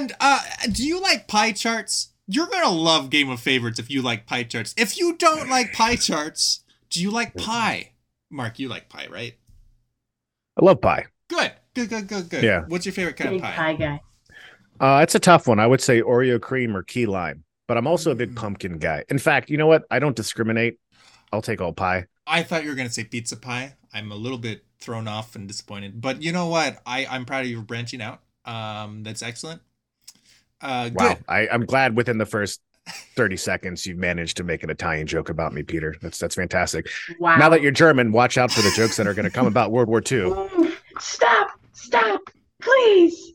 And uh, do you like pie charts? You're gonna love Game of Favorites if you like pie charts. If you don't like pie charts, do you like pie? Mark, you like pie, right? I love pie. Good, good, good, good, good. Yeah. What's your favorite kind Big of pie? pie guy. Uh, it's a tough one. I would say Oreo cream or key lime, but I'm also a big Mm. pumpkin guy. In fact, you know what? I don't discriminate. I'll take all pie. I thought you were gonna say pizza pie. I'm a little bit thrown off and disappointed, but you know what? I I'm proud of you for branching out. Um, that's excellent. Uh, Wow. good. I, I'm glad within the first 30 seconds you've managed to make an Italian joke about me, Peter. That's that's fantastic. Wow. Now that you're German, watch out for the jokes that are going to come about World War II. Stop! Stop! Please!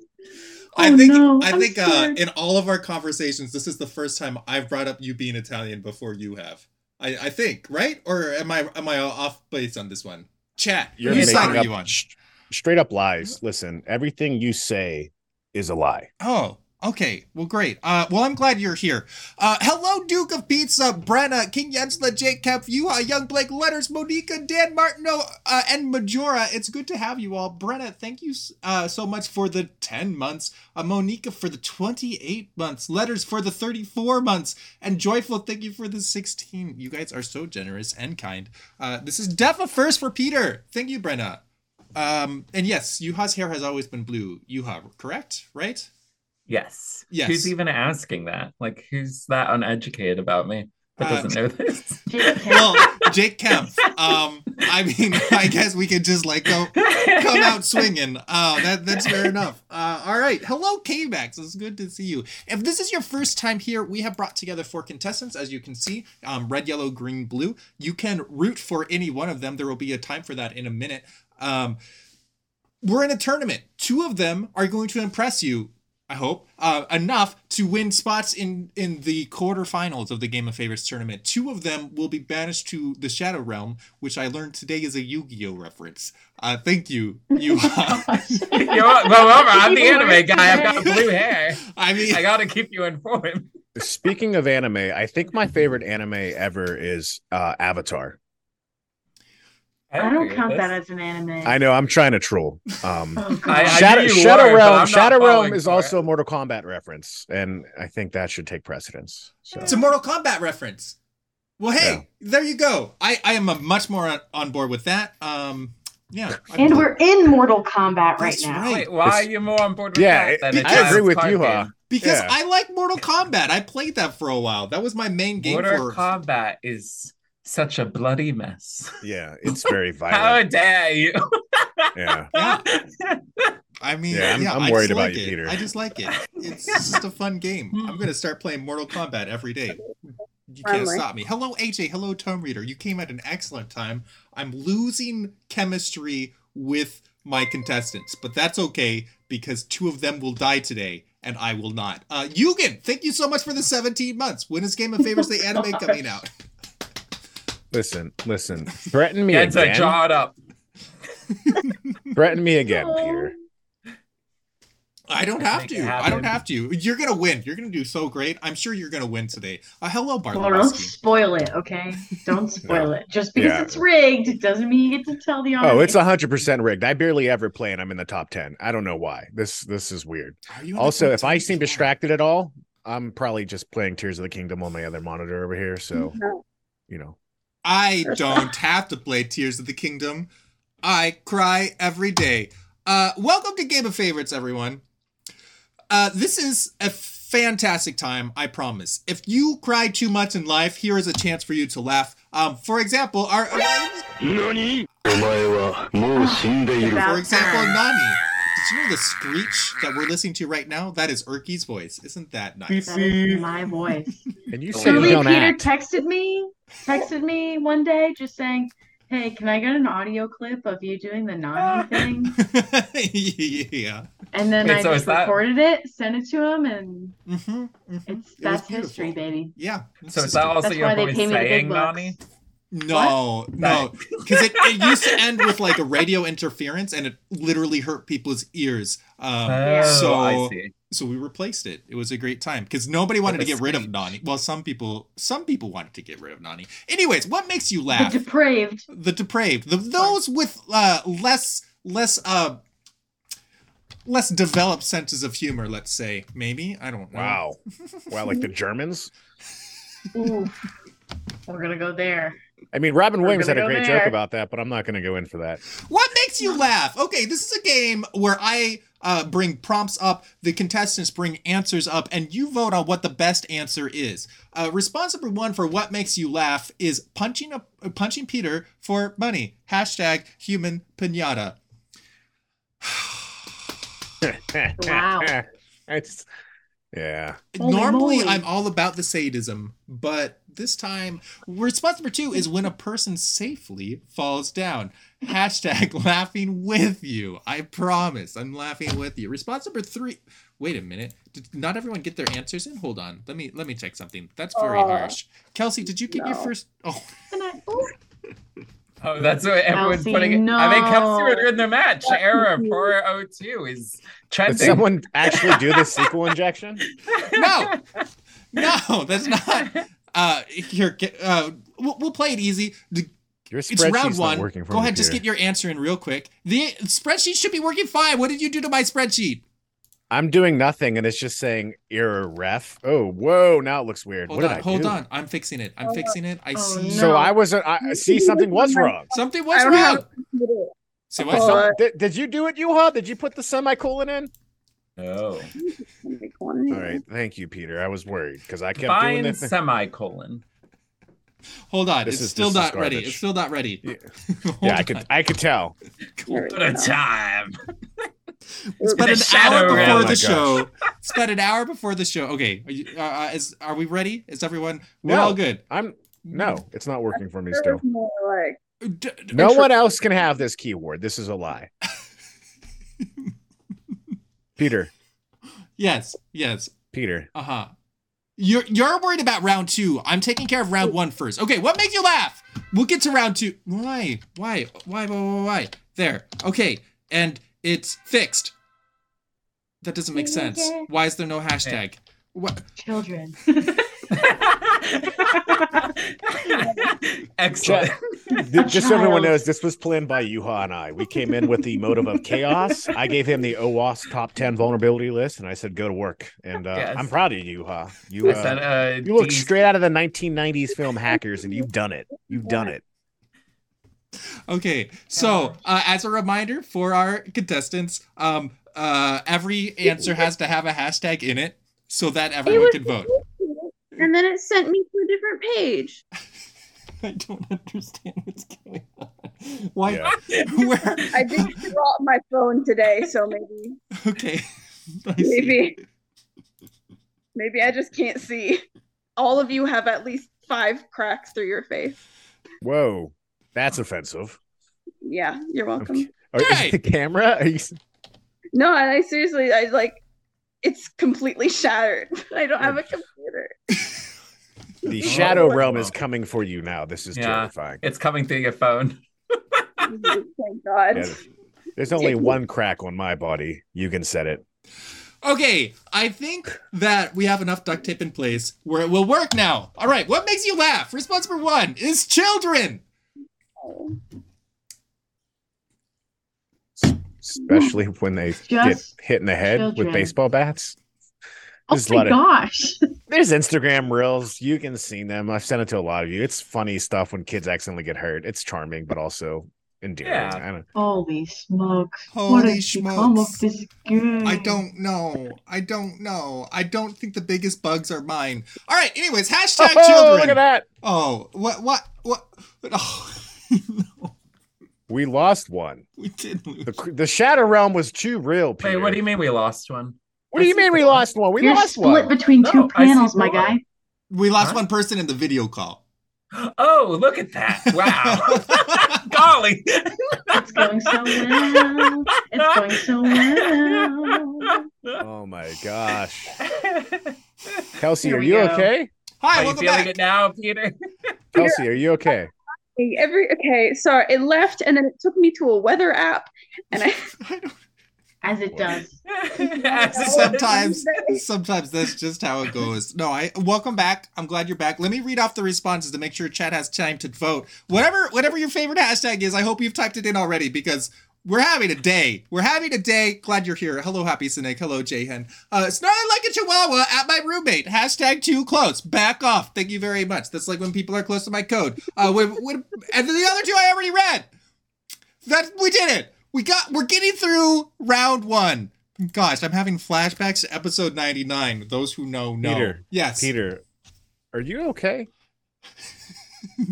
I Oh, think no, I I'm think uh, in all of our conversations, this is the first time I've brought up you being Italian before you have. I, I think right, or am I am I off base on this one? Chat, You're whose side making up you sh- straight up lies. Listen, everything you say is a lie. Oh, okay. Well, great. Uh, well, I'm glad you're here. Uh, hello, Duke of Pizza, Brenna, King Jensla, Jake Kemp, Yuha, Young Blake, Letters, Monica, Dan Martineau, uh, and Majora. It's good to have you all. Brenna, thank you uh, so much for the 10 months. Uh, Monica for the 28 months. Letters for the 34 months. And Joyful, thank you for the 16. You guys are so generous and kind. Uh, this is def a first for Peter. Thank you, Brenna. Um, and yes, Yuha's hair has always been blue. Yuha, correct? Right? Yes. Yes. Who's even asking that? Like, who's that uneducated about me that Uh, doesn't know this? Jake well, Jake Kemp. Um, I mean, I guess we could just like go come out swinging. Uh, that that's fair enough. Uh, all right. Hello, K-Max. It's good to see you. If this is your first time here, we have brought together four contestants, as you can see, um, red, yellow, green, blue. You can root for any one of them. There will be a time for that in a minute. Um, we're in a tournament. Two of them are going to impress you. I hope uh, enough to win spots in in the quarterfinals of the Game of Favorites tournament. Two of them will be banished to the Shadow Realm, which I learned today is a Yu-Gi-Oh reference. Uh, thank you, you. You're, well, well, I'm the anime guy. I've got blue hair. I mean, I gotta keep you informed. Speaking of anime, I think my favorite anime ever is uh, Avatar. I don't count that as an anime. I know I'm trying to troll. Um, Oh, I- I Shadow, knew Shadow were, Realm, Shadow Realm is also it. a Mortal Kombat reference, and I think that should take precedence. So it's a Mortal Kombat reference. Well, hey, Yeah. there you go. I I am a much more on, on board with that. Um, yeah, I- and we're in Mortal Kombat right now. right. Wait, why are you more on board with Yeah, that? than I a agree with you, huh? because Yeah. I like Mortal Kombat. I played that for a while. That was my main game Mortal for. Kombat is such a bloody mess. yeah, it's very violent. How violent. dare you? Yeah, Yeah. I mean, Yeah, yeah, I'm- I'm worried about like you, it. Peter. I just like it. It's just a fun game. I'm gonna start playing Mortal Kombat every day. You can't Friendly. stop me. Hello, AJ. Hello, Tome Reader. You came at an excellent time. I'm losing chemistry with my contestants, but that's okay because two of them will die today and I will not. Uh, Yugen, thank you so much for the 17 months. When is Game of Favors the anime coming out? listen, listen. Threaten me Get to again. jaw it up. Threaten me again. Peter. I don't Make have to. I don't have to. You're gonna win. You're gonna do so great. I'm sure you're gonna win today. Uh, hello, Well, don't spoil it, okay? Don't spoil it. Just because Yeah. it's rigged it doesn't mean you get to tell the audience. Oh, audience. it's hundred percent rigged. I barely ever play, and I'm in the top ten. I don't know why. This this is weird. Are you in the Also, if I 10 seem before? distracted at all, I'm probably just playing Tears of the Kingdom on my other monitor over here. So you know, I don't have to play Tears of the Kingdom. I cry every day. Uh, welcome to Game of Favorites, everyone. Uh, this is a fantastic time, I promise. If you cry too much in life, here is a chance for you to laugh. Um, for example, our. Nani? for example, Nani. Did you know the screech that we're listening to right now? That is Erky's voice. Isn't that nice? That is my voice. and you say you Truly, don't Peter act. texted me, texted me one day just saying, Hey, can I get an audio clip of you doing the Nani thing? yeah. And then Wait, I so just is that- recorded it, sent it to him, and hmm it's that's history, baby. Yeah. So is that also That's your why they voice pay me saying. Nani? No, no, because it, it used to end with like a radio interference, and it literally hurt people's ears. Um, Oh, so I see. so we replaced it. It was a great time because nobody wanted to the get rid of. Nani. Well, some people, some people wanted to get rid of Nani. Anyways, what makes you laugh? The depraved. the depraved, the, those with uh, less less uh, less developed senses of humor. Let's say maybe I don't know. Wow. Wow, like the Germans? Ooh, we're gonna go there. I mean, Robin We're Williams had a great there. joke about that, but I'm not going to go in for that. What makes you laugh? Okay, this is a game where I uh, bring prompts up, the contestants bring answers up, and you vote on what the best answer is. Uh, response number one for what makes you laugh is punching a uh, punching Peter for money. Hashtag human pinata. Wow. it's, yeah. Holy Normally, moly. I'm all about the sadism, but this time, response number two is when a person safely falls down. Hashtag laughing with you. I promise, I'm laughing with you. Response number three. Wait a minute. Did not everyone get their answers in? Hold on. Let me let me check something. That's very Oh, harsh. Kelsey, did you get your first? Oh, And I- ooh, Oh, that's what everyone's Kelsey, putting. it. I think Kelsey no. would win the match. Error confusing. 402 is Did someone actually do the SQL injection? no, no, that's not. Uh, here, get, uh, we'll, we'll play it easy. The Your It's spreadsheet's round not one. working for Go me, ahead, just get your answer in real quick. The spreadsheet should be working fine. What did you do to my spreadsheet? I'm doing nothing, and it's just saying error ref. Oh, whoa! Now it looks weird. Hold what on, did I hold do? on. I'm fixing it. I'm Oh, fixing it. I oh, see. no. So I wasn't. I see something was wrong. Something was don't have wrong. a Oh, what? So- Some- did, did you do it, Yuha? Did you put the semicolon in? Oh. All right, thank you, Peter. I was worried because I kept doing Fine this. semicolon. Hold on. This it's is- still this is not ready. It's still not ready. Yeah. Yeah, I could. I could tell. There we What a time. It's been The an hour before Oh the my show. It's been an hour before the show. Okay. Are, you, uh, uh, is, are we ready? Is everyone? We're No. all good. I'm no. It's not working for me still. like D- d- No tr- one else can have this keyword. This is a lie. Peter. Yes. Yes. Peter. Uh huh. You're you're worried about round two. I'm taking care of round one first. Okay, what makes you laugh? We'll get to round two. Why? Why? Why? Why? Why? why? There. Okay, and it's fixed. That doesn't make sense. Why is there no hashtag? What? children. Excellent. Th- Just so everyone knows, this was planned by Yuha and I. We came in with the motive of chaos. I gave him the OWASP top 10 vulnerability list, and I said, go to work. And uh, Yes. I'm proud of you, Yuha. You, I said, uh, uh, you look D's- straight out of the 1990s film Hackers, and you've done it. You've done it. Okay, so uh, as a reminder for our contestants, um, uh, every answer has to have a hashtag in it so that everyone can vote. and then it sent me to a different page. I don't understand what's going on. Why? Yeah. Where? I did drop my phone today, so maybe Okay. Maybe maybe I just can't see. All of you have at least five cracks through your face. Whoa. That's offensive. Yeah, you're welcome. Okay. Are, is Hey! it the camera? Are you, No, and I seriously, I like, it's completely shattered. I don't have a computer. the shadow realm is coming for you now. This is Yeah. terrifying. It's coming through your phone. Thank God. Yeah. There's only one crack on my body. You can set it. Okay, I think that we have enough duct tape in place where it will work now. All right, what makes you laugh? Response number one is children. Especially when they get hit in the head with baseball bats. Oh There's a my lot of- gosh. There's Instagram reels. You can see them. I've sent it to a lot of you. It's funny stuff when kids accidentally get hurt. It's charming, but also endearing. Yeah. I don't, Holy smokes. what Holy has become of smokes. this game? I don't know. I don't know. I don't think the biggest bugs are mine. All right, anyways, hashtag oh, children. look at that. Oh, what, what, what? Oh, no, We lost one. we did lose. The, the Shadow Realm was too real, Peter. Wait, what do you mean we lost one? What do you mean we four. lost one? We You're lost split one. between two I see panels, my guy. We lost Huh? one person in the video call. Oh, look at that. Wow. Golly. It's going so well. It's going so well. Oh my gosh. Kelsey, Here are you go. okay? Hi, Are you feeling back. it now, Peter? Kelsey, are you okay? Hey, Every okay, sorry, it left and then it took me to a weather app, and I I As it does. As it sometimes sometimes that's just how it goes. No i welcome back. I'm glad you're back. Let me read off the responses to make sure chat has time to vote. Whatever whatever your favorite hashtag is i hope you've typed it in already because We're having a day. We're having a day. Glad you're here. Hello, Happy Snake. Hello, Jayhen. Uh, snarling like a chihuahua at my roommate. Hashtag too close. Back off. Thank you very much. That's like when people are close to my code. Uh, when, when, and the other two I already read. That we did it. We got. We're getting through round one. Gosh, I'm having flashbacks to episode 99. Those who know know. Peter, Yes. Peter, are you okay?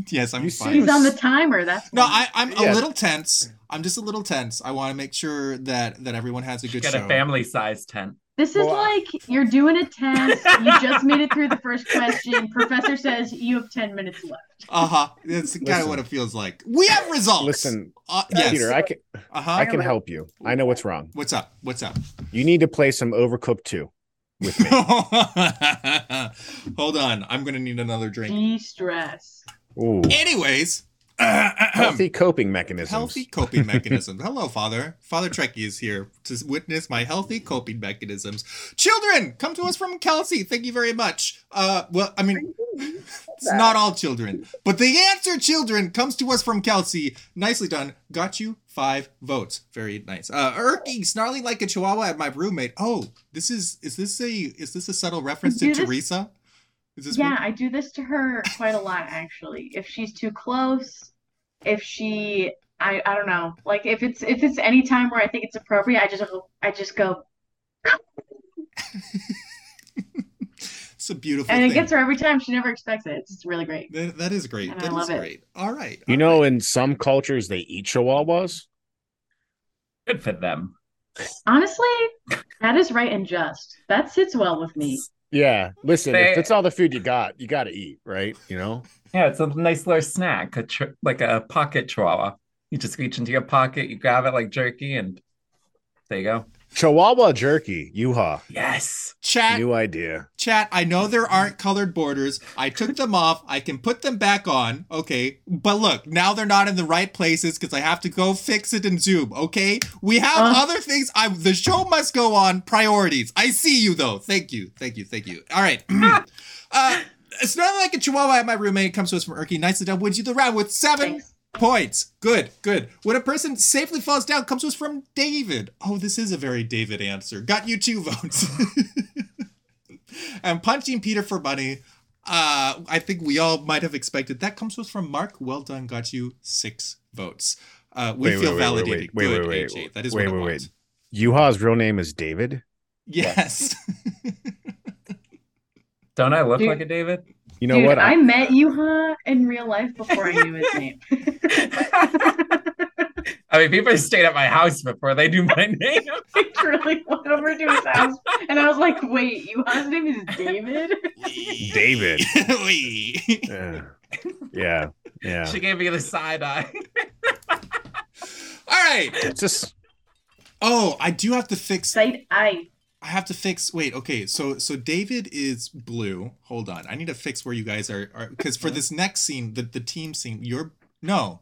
Yes, I'm You fine. He's on the timer. That's No, why. I, I'm Yeah. a little tense. I'm just a little tense. I want to make sure that that everyone has a good Get show. a family size tent. This is Well, I- like you're doing a test. You just made it through the first question. Professor says you have 10 minutes left. Uh huh. That's kind of Listen. what it feels like. We have results. Listen, Uh, yes. Peter, I can uh huh. I can help you. I know what's wrong. What's up? What's up? You need to play some Overcooked 2 with me. Hold on. I'm gonna need another drink. De-stress. Ooh. Anyways, Healthy coping mechanisms. healthy coping mechanisms. Hello, Father. Father Trekkie is here to witness my healthy coping mechanisms. Children, come to us from Kelsey. Thank you very much. Uh, well, I mean, it's not all children, but the answer, children, comes to us from Kelsey. Nicely done. Got you five votes. Very nice. Uh, Erky, snarling like a chihuahua at my roommate. Oh, this is is this a is this a subtle reference to this- Teresa? Is this Yeah, I do this to her quite a lot actually. If she's too close, if she I I don't know. Like if it's if it's any time where I think it's appropriate, I just go I just go It's a beautiful and thing. it gets her every time. She never expects it. It's really great. That, that is great. And I That is love it. great. All right. You know, right. in some cultures, they eat chihuahuas. Good for them. Honestly, that is right and just. That sits well with me. Yeah. Listen, They- if it's all the food you got, you got to eat, right? You know? Yeah, it's a nice little snack, a ch- like a pocket chihuahua. You just reach into your pocket, you grab it like jerky, and there you go. Chihuahua jerky, Yuha. Yes. chat New idea. chat i know there aren't colored borders. I took them off. I can put them back on. Okay. But look now they're not in the right places because i have to go fix it in zoom. Okay? We have Uh. other things. I the show must go on. Priorities. I see you though. Thank you. Thank you. Thank you. All right. Uh it's not like a chihuahua at my roommate. Comes to us from Erky. Nicely done. Would you the round with seven? Thanks. Points? Good, good. When a person safely falls down, comes to us from David. Oh, this is a very David answer. Got you two votes. and punching Peter for money. Uh, I think we all might have expected that comes to us from Mark. Well done, got you six votes. Uh, we Wait, feel wait, wait, wait, validated. wait, Good, wait, wait, AJ. That is wait, what I wait, want. wait. Yuha's real name is David. Yes. Don't I look Dude. like a David? You know Dude, what? I met Yuha in real life before I knew his name. I mean, people stayed at my house before they knew my name. I really went over to his house and I was like, wait, Yuha's name is David? David. Wee. Yeah. yeah. Yeah. She gave me the side eye. all right. It's just Oh, I do have to fix Side eye. I have to fix. Wait, okay. So so David is blue. Hold on. I need to fix where you guys are. Because for this next scene, the the team scene, you're no,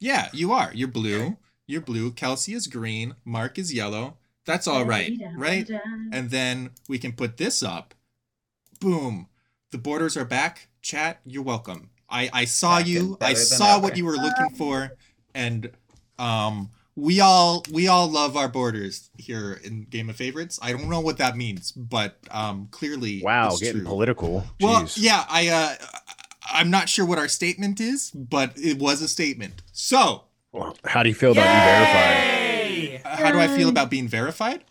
yeah, you are. You're blue. You're blue. Kelsey is green. Mark is yellow. That's all right, right? And then we can put this up. Boom. The borders are back. Chat, you're welcome. I I saw you. I saw what you were looking for, and um. We all we all love our borders here in Game of Favorites. I don't know what that means, but um clearly wow, it's getting true. political. Well, yeah, I uh I'm not sure what our statement is, but it was a statement. So, Well, how do you feel about e-verified? Uh, how do I feel about being verified?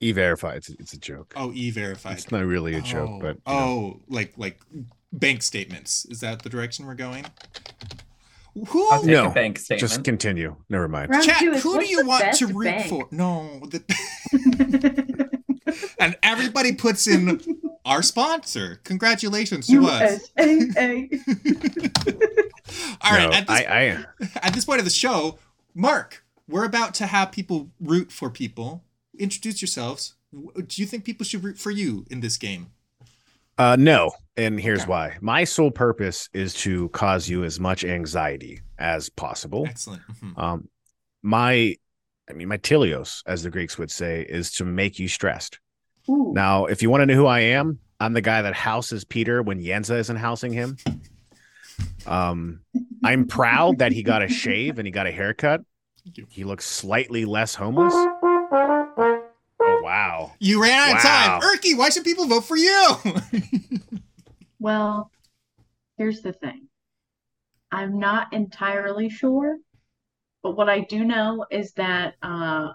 E-verified. It's, it's a joke. Oh, e-verified. It's not really a joke, oh, but you know. oh, like like bank statements. Is that the direction we're going? Who I'll take No, a bank statement. just continue. Never mind. Round chat? two is Who do you want to root bank? for? No, the, and everybody puts in our sponsor. Congratulations to us. USAA. All right, No, at this, I, I at this point of the show, Mark, we're about to have people root for people. Introduce yourselves. Do you think people should root for you in this game? uh no, and here's Okay. why. My sole purpose is to cause you as much anxiety as possible. Excellent. Mhm. Um, my, I mean, my telios, as the Greeks would say, is to make you stressed. Ooh. Now, if you want to know who I am, I'm the guy that houses Peter when Yenza isn't housing him. Um, I'm proud that he got a shave and he got a haircut. He looks slightly less homeless. Oh wow. You ran out of time. Wow. Erky, why should people vote for you? Well, here's the thing. I'm not entirely sure, but what I do know is that uh,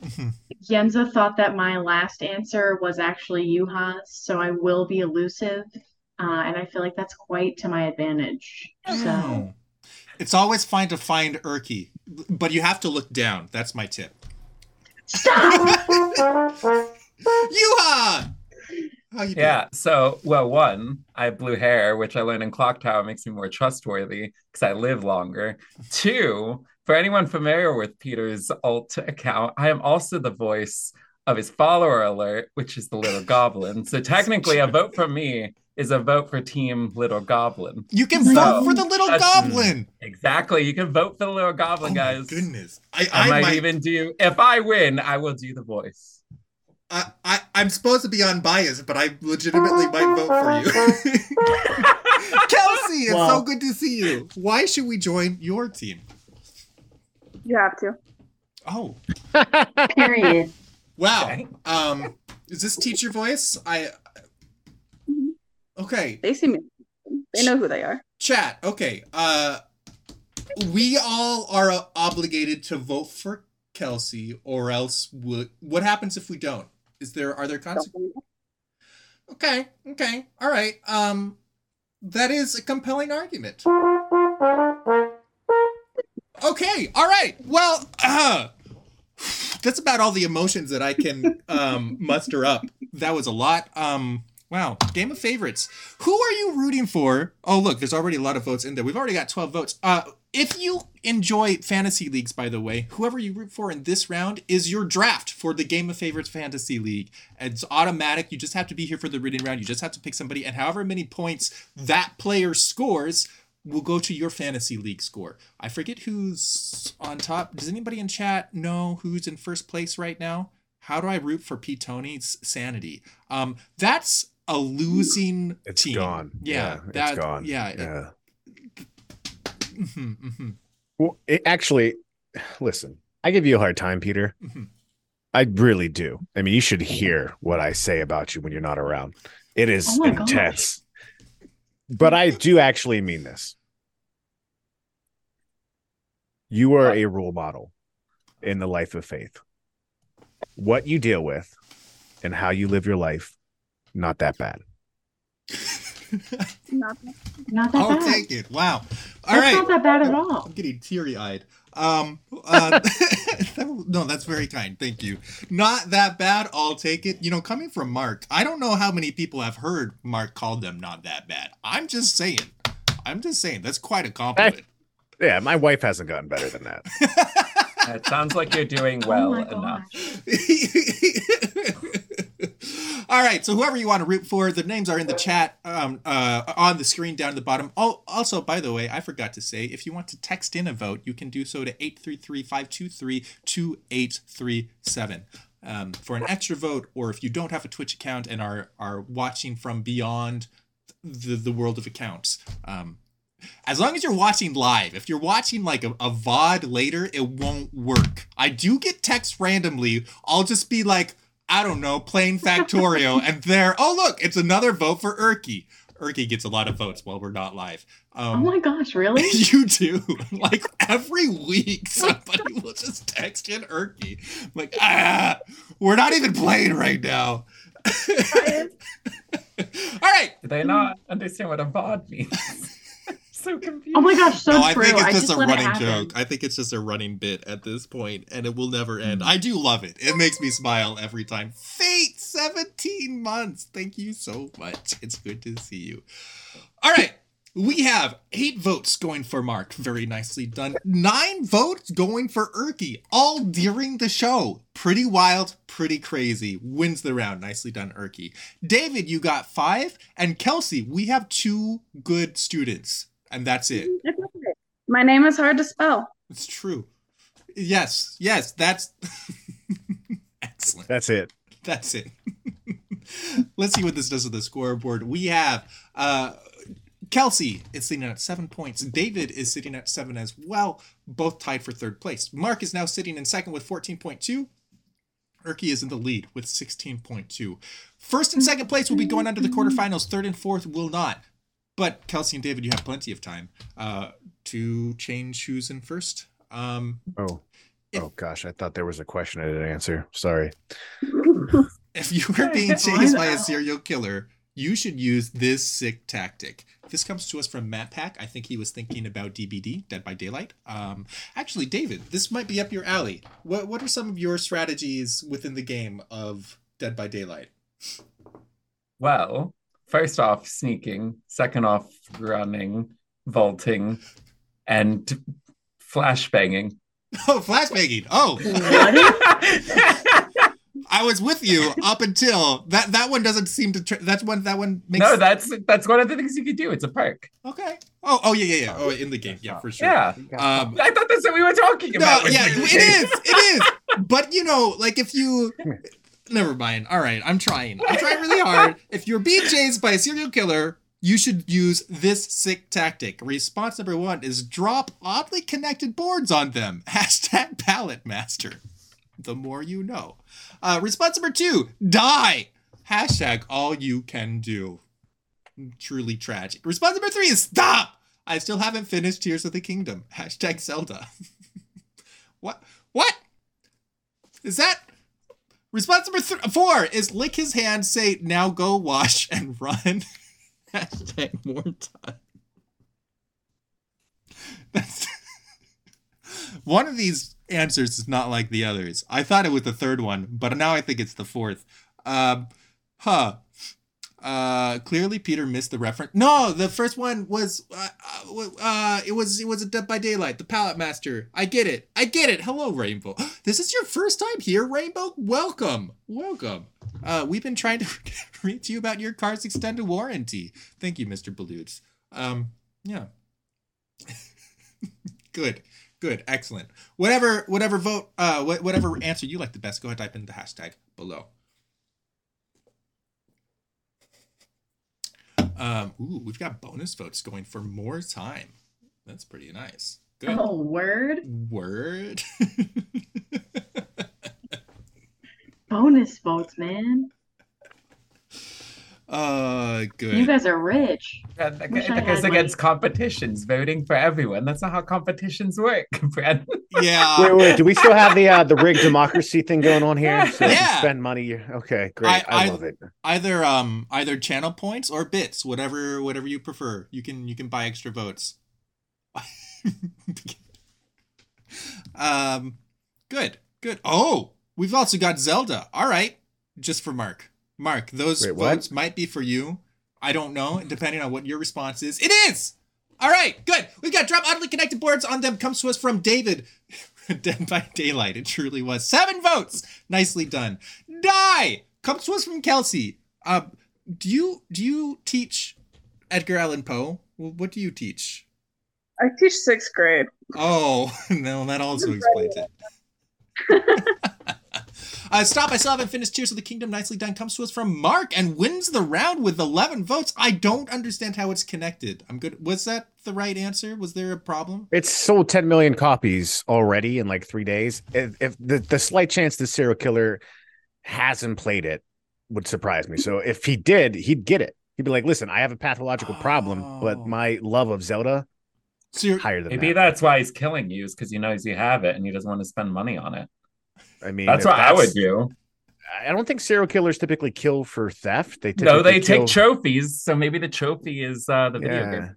Yenza thought that my last answer was actually Yuha's, so I will be elusive, uh, and I feel like that's quite to my advantage. So, it's always fine to find Erky, but you have to look down. That's my tip. stop! Yuha! How you doing? Yeah. So, well, one, I have blue hair, which I learned in Clock Tower makes me more trustworthy because I live longer. Two, for anyone familiar with Peter's alt account, I am also the voice of his follower alert, which is the Little Goblin. So technically, a vote for me is a vote for Team Little Goblin. You can So, vote for the little goblin. Exactly. You can vote for the Little Oh Goblin, my guys. goodness. I, I, I, might, might even do. If I win, I will do the voice. I, I, I'm supposed to be unbiased, but I legitimately might vote for you. Kelsey, it's so good to see you. Why should we join your team? You have to. Oh, Period. wow. Okay. Um, is this teacher voice? I. Okay, They see me. They know who they are. chat. Okay. Uh, we all are uh, obligated to vote for Kelsey, or else would. What happens if we don't? Is there are there consequences? Okay, okay, all right. Um, that is a compelling argument. Okay, all right. Well, uh, that's about all the emotions that I can um, muster up. That was a lot. Um, wow, game of favorites. Who are you rooting for? Oh, look, there's already a lot of votes in there. We've already got 12 votes. Uh, if you enjoy fantasy leagues, by the way, whoever you root for in this round is your draft for the Game of Favorites Fantasy League. It's automatic. You just have to be here for the reading round. You just have to pick somebody, and however many points that player scores will go to your fantasy league score. I forget who's on top. Does anybody in chat know who's in first place right now? How do I root for P. Tony's sanity? Um, that's a losing It's team. gone. Yeah, it's that- gone. Yeah, it- yeah. mhm, mhm, Well, it, actually, listen, I give you a hard time, Peter. mhm. I really do. I mean, you should hear what I say about you when you're not around. It is Oh my gosh. intense. But I do actually mean this. You are a role model in the life of faith. What you deal with and how you live your life, not that bad. Not Not that I'll bad. take it. Wow. All That's right. not that bad at all. I'm getting teary eyed. Um, uh, no, that's very kind. Thank you. Not that bad. I'll take it. You know, coming from Mark, I don't know how many people have heard Mark call them not that bad. I'm just saying. I'm just saying. That's quite a compliment. Yeah, my wife hasn't gotten better than that. It sounds like you're doing Oh well my enough. All right, so whoever you want to root for, the names are in the chat um, uh, on the screen down at the bottom. Oh, also, by the way, I forgot to say, if you want to text in a vote, you can do so to 833-523-2837 um, for an extra vote, or if you don't have a Twitch account and are are watching from beyond the, the world of accounts. Um, as long as you're watching live, if you're watching like a, a VOD later, it won't work. I do get texts randomly. I'll just be like, I don't know, plain Factorio, and there, oh look, it's another vote for Erky. Erky gets a lot of votes while we're not live. Oh Um, my gosh, really? you do. Like every week, somebody will just text in Erky. I'm like, ah, we're not even playing right now. All right. Do they not understand what a VOD means? So confused. Oh my gosh, so no, I think it's just, just a running joke. I think it's just a running bit at this point, and it will never end. Hmm. I do love it. It makes me smile every time. Fate, 17 months. Thank you so much. It's good to see you. All right. We have eight votes going for Mark. Very nicely done. Nine votes going for Erky, all during the show. Pretty wild, pretty crazy. Wins the round. Nicely done, Erky. David, you got five. And Kelsey, we have two good students. And that's it. My name is hard to spell. It's true. Yes, yes, that's excellent. That's it. That's it. Let's see what this does with the scoreboard. We have uh Kelsey is sitting at seven points. David is sitting at seven as well, both tied for third place. Mark is now sitting in second with 14.2. Erky is in the lead with 16.2. First and second place will be going on to the quarterfinals. Third and fourth will not. But Kelsey and David, you have plenty of time uh, to change who's in first. Um, Oh. If- Oh gosh, I thought there was a question I didn't answer. Sorry. if you were being chased by a serial killer, you should use this sick tactic. This comes to us from Matt Pack. I think he was thinking about DBD, Dead by Daylight. Um, actually, David, this might be up your alley. What What are some of your strategies within the game of Dead by Daylight? Well, first off, sneaking. Second off, running, vaulting, and flashbanging. Oh, flashbanging. Oh, I was with you up until that. That one doesn't seem to. Tr- that's one. That one makes. no, that's that's one of the things you could do. It's a perk. okay. Oh, oh yeah, yeah, yeah. Oh, in the game, yeah, for sure. Yeah. Um, I thought that's what we were talking No, about. yeah, with the it game. is. It is. But you know, like if you never mind. All right, I'm trying. I'm trying really hard. If you're being chased by a serial killer, you should use this sick tactic. Response number one is drop oddly connected boards on them. Hashtag pallet master. The more you know. Uh, response number two, die. Hashtag all you can do. Truly tragic. Response number three is stop. I still haven't finished Tears of the Kingdom. Hashtag Zelda. what? What? Is that response number th- four? Is lick his hand, say now go wash and run. Hashtag more time. That's one of these answers is not like the others. I thought it was the third one, but now I think it's the fourth. Um, huh. Uh, clearly Peter missed the reference. No, the first one was uh, uh, uh it was it was a Dead by Daylight, the Pallet Master. I get it. I get it. Hello, Rainbow. This is your first time here, Rainbow. Welcome, welcome. Uh, we've been trying to reach you about your car's extended warranty. Thank you, Mister Baloots. Um, yeah. good, good, excellent. Whatever, whatever vote, uh, wh- whatever answer you like the best, go ahead type in the hashtag below. Um, ooh, we've got bonus votes going for more time. That's pretty nice. Good. Oh, word. Word. Bonus votes, man. Uh, good. You guys are rich. And that Wish I that goes had against competitions, voting for everyone. That's not how competitions work, Brad. yeah. Wait, wait, do we still have the uh, the rigged democracy thing going on here? So if you Yeah. spend money. Okay, great. I- I, I- love it. either um either channel points or bits whatever whatever you prefer you can you can buy extra votes um good good oh we've also got zelda all right just for mark mark those Wait, what? votes might be for you. I don't know depending on what your response is. It is! All right good. We've got drop oddly connected boards on them. Comes to us from david. Dead by daylight. It truly was. Seven votes. Nicely done. Die! Comes to us from kelsey. Um do you do you teach edgar allan poe? What do you teach? I teach sixth grade. Oh, no, that also explains it. uh, stop, I still haven't finished Tears of the Kingdom. Nicely done. Comes to us from Mark and wins the round with 11 votes. I don't understand how it's connected. I'm good. Was that the right answer? Was there a problem? It's sold 10 million copies already in like three days. If, if the, the slight chance the serial killer hasn't played it would surprise me. So if he did, he'd get it. He'd be like, listen, I have a pathological problem, Oh. but my love of Zelda So you're, higher than Maybe that. that's why he's killing you, is because he knows you have it and he doesn't want to spend money on it. I mean, That's if what I would do. I don't think serial killers typically kill for theft. They No, they typically take trophies, so maybe the trophy is uh, the video game.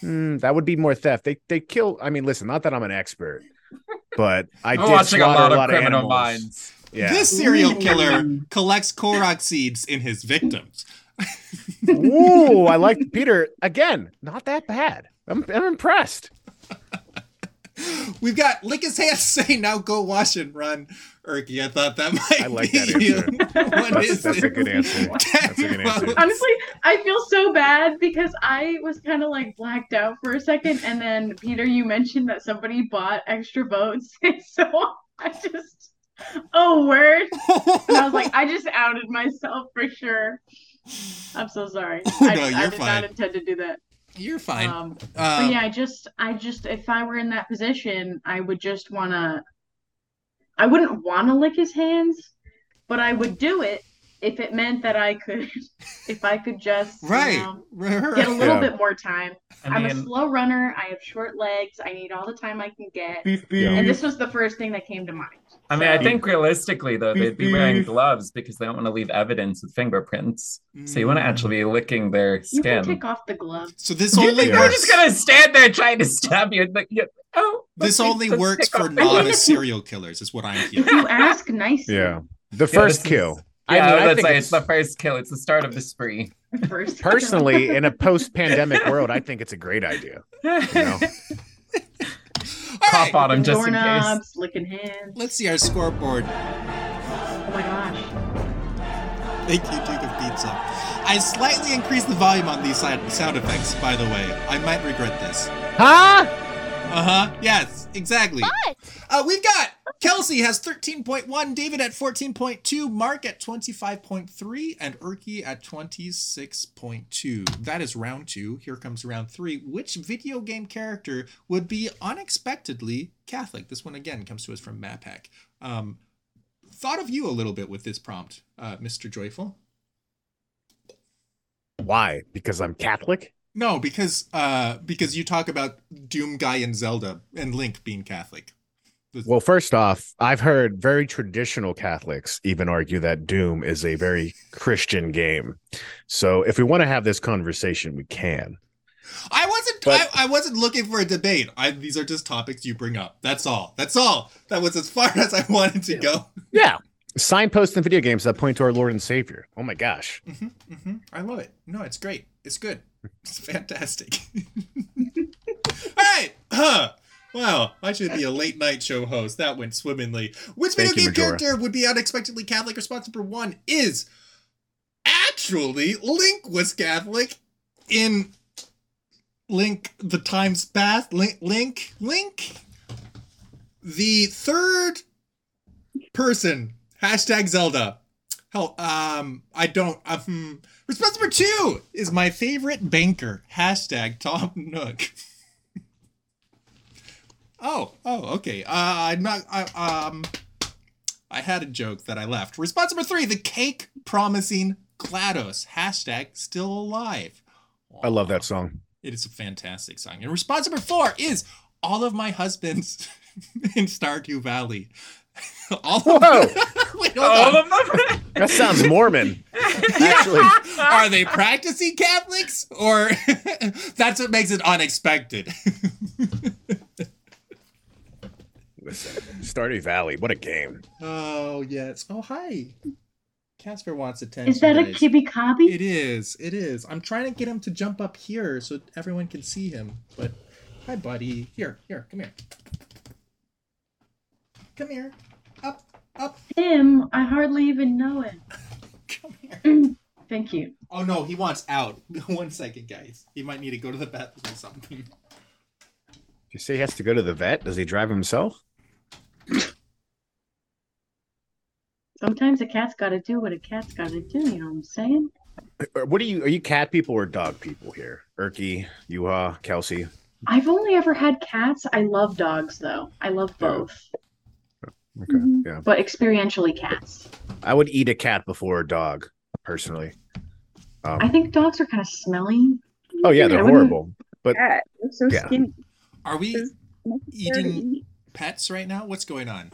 Hmm, that would be more theft. They they kill. I mean, listen, not that I'm an expert, but I I'm did watching a slaughter lot of Criminal animals. Minds. Yeah. This serial killer collects Korok seeds in his victims. Ooh, I like Peter again. Not that bad. I'm I'm impressed. We've got lick his hands, say now go wash and run. Erky, I thought that might I like be that answer. What That's, is that's it? a good answer. That's a good answer. Honestly, I feel so bad because I was kind of like blacked out for a second, and then Peter, you mentioned that somebody bought extra votes, so I just, oh word, and I was like, I just outed myself for sure. I'm so sorry. I, No, I you're did fine. not intend to do that. You're fine. Um, Uh, but yeah, I just, I just, if I were in that position, I would just wanna, I wouldn't wanna lick his hands, but I would do it if it meant that I could, if I could just, you right. know, right. get a little Yeah. bit more time. I I'm a slow runner. I have short legs. I need all the time I can get. Yeah. And this was the first thing that came to mind. I mean, I think realistically though, they'd be wearing gloves because they don't want to leave evidence with fingerprints. So you want to Mm. actually be licking their you can skin. take off the gloves. So this You only think Yeah. we're works. just gonna stand there trying to stab you? Like, you oh, This let's- only let's works take for off- novice serial killers, is what I'm If hearing. you ask nicely, Yeah. The Yeah, first this is- kill. Yeah, I, mean, I that's think right. it's- It's the first kill. It's the start of the spree. first personally, in a post-pandemic world, I think it's a great idea. You know? All Cop right, on him just in case. doorknobs, licking hands. let's see our scoreboard. Oh my gosh. Thank you, Duke of Pizza. I slightly increased the volume on these side- sound effects, by the way. I might regret this. Huh? Uh huh. Yes, exactly. Uh, we've got Kelsey has 13.1, David at 14.2, Mark at 25.3, and Erky at 26.2. That is round two. Here comes round three. Which video game character would be unexpectedly Catholic? This one again comes to us from MapHack. Um, thought of you a little bit with this prompt, uh, Mr. Joyful. Why? Because I'm Catholic? No, because uh, because you talk about Doom Guy and Zelda and Link being Catholic. Well, first off, I've heard very traditional Catholics even argue that Doom is a very Christian game. So if we want to have this conversation, we can. I wasn't. But- I, I wasn't looking for a debate. I, these are just topics you bring up. That's all. That's all. That was as far as I wanted to go. Yeah. Signposts in video games that point to our Lord and Savior. Oh my gosh. Mhm. Mhm. I love it. No, it's great. It's good. It's fantastic. all right. Huh. Wow, I should be a late night show host. That went swimmingly. Which video Thank you, game Majora. character would be unexpectedly Catholic? Response number one is actually Link was Catholic in Link the Times Past. Link, Link, Link. The third person. Hashtag Zelda. Hell, um, I don't. Um, response number two is my favorite banker. Hashtag Tom Nook. oh, oh, okay. Uh, I'm not. I, um, I had a joke that I left. Response number three: the cake promising Glados. Hashtag still alive. I love that song. It is a fantastic song. And response number four is all of my husbands in Stardew Valley. all Whoa. of Wait, All on. of them? That sounds Mormon. Actually, Are they practicing Catholics? Or that's what makes it unexpected. listen, Stardew Valley, what a game. oh, yes. Oh, hi. Casper wants attention. Is that a guys. kibby cobby? It is. It is. I'm trying to get him to jump up here so everyone can see him. But hi, buddy. Here, here, come here. Come here. Up, up, Him, I hardly even know him. come here. Thank you. Oh no, he wants out. One second, guys. He might need to go to the bathroom or something. You say he has to go to the vet? Does he drive himself? Sometimes a cat's got to do what a cat's got to do. You know what I'm saying? Uh, what are you? Are you cat people or dog people here? Erky, Yuha, Kelsey. I've only ever had cats. I love dogs, though. I love Yeah. both, Okay, Mhm. yeah. but experientially cats. I would eat a cat before a dog, personally. Um, I think dogs are kind of smelly. oh yeah, they're wouldn't- horrible. But Cat. You're so Yeah. skinny. Are we There's nothing eating eat. pets right now? What's going on?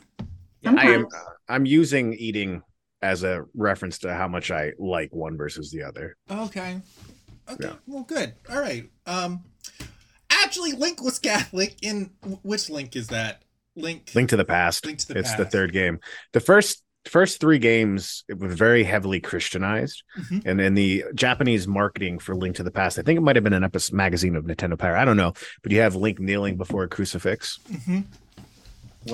I am. I'm using eating as a reference to how much I like one versus the other. Okay. Okay. Yeah. Well, good. All right. Um, actually, Link was Catholic. In which Link is that? Link. Link to the past. Link to the it's the third game. The first first three games it was very heavily Christianized, Mhm. and in the Japanese marketing for Link to the Past, I think it might have been an episode magazine of Nintendo Power. I don't know, but you have Link kneeling before a crucifix. Mhm.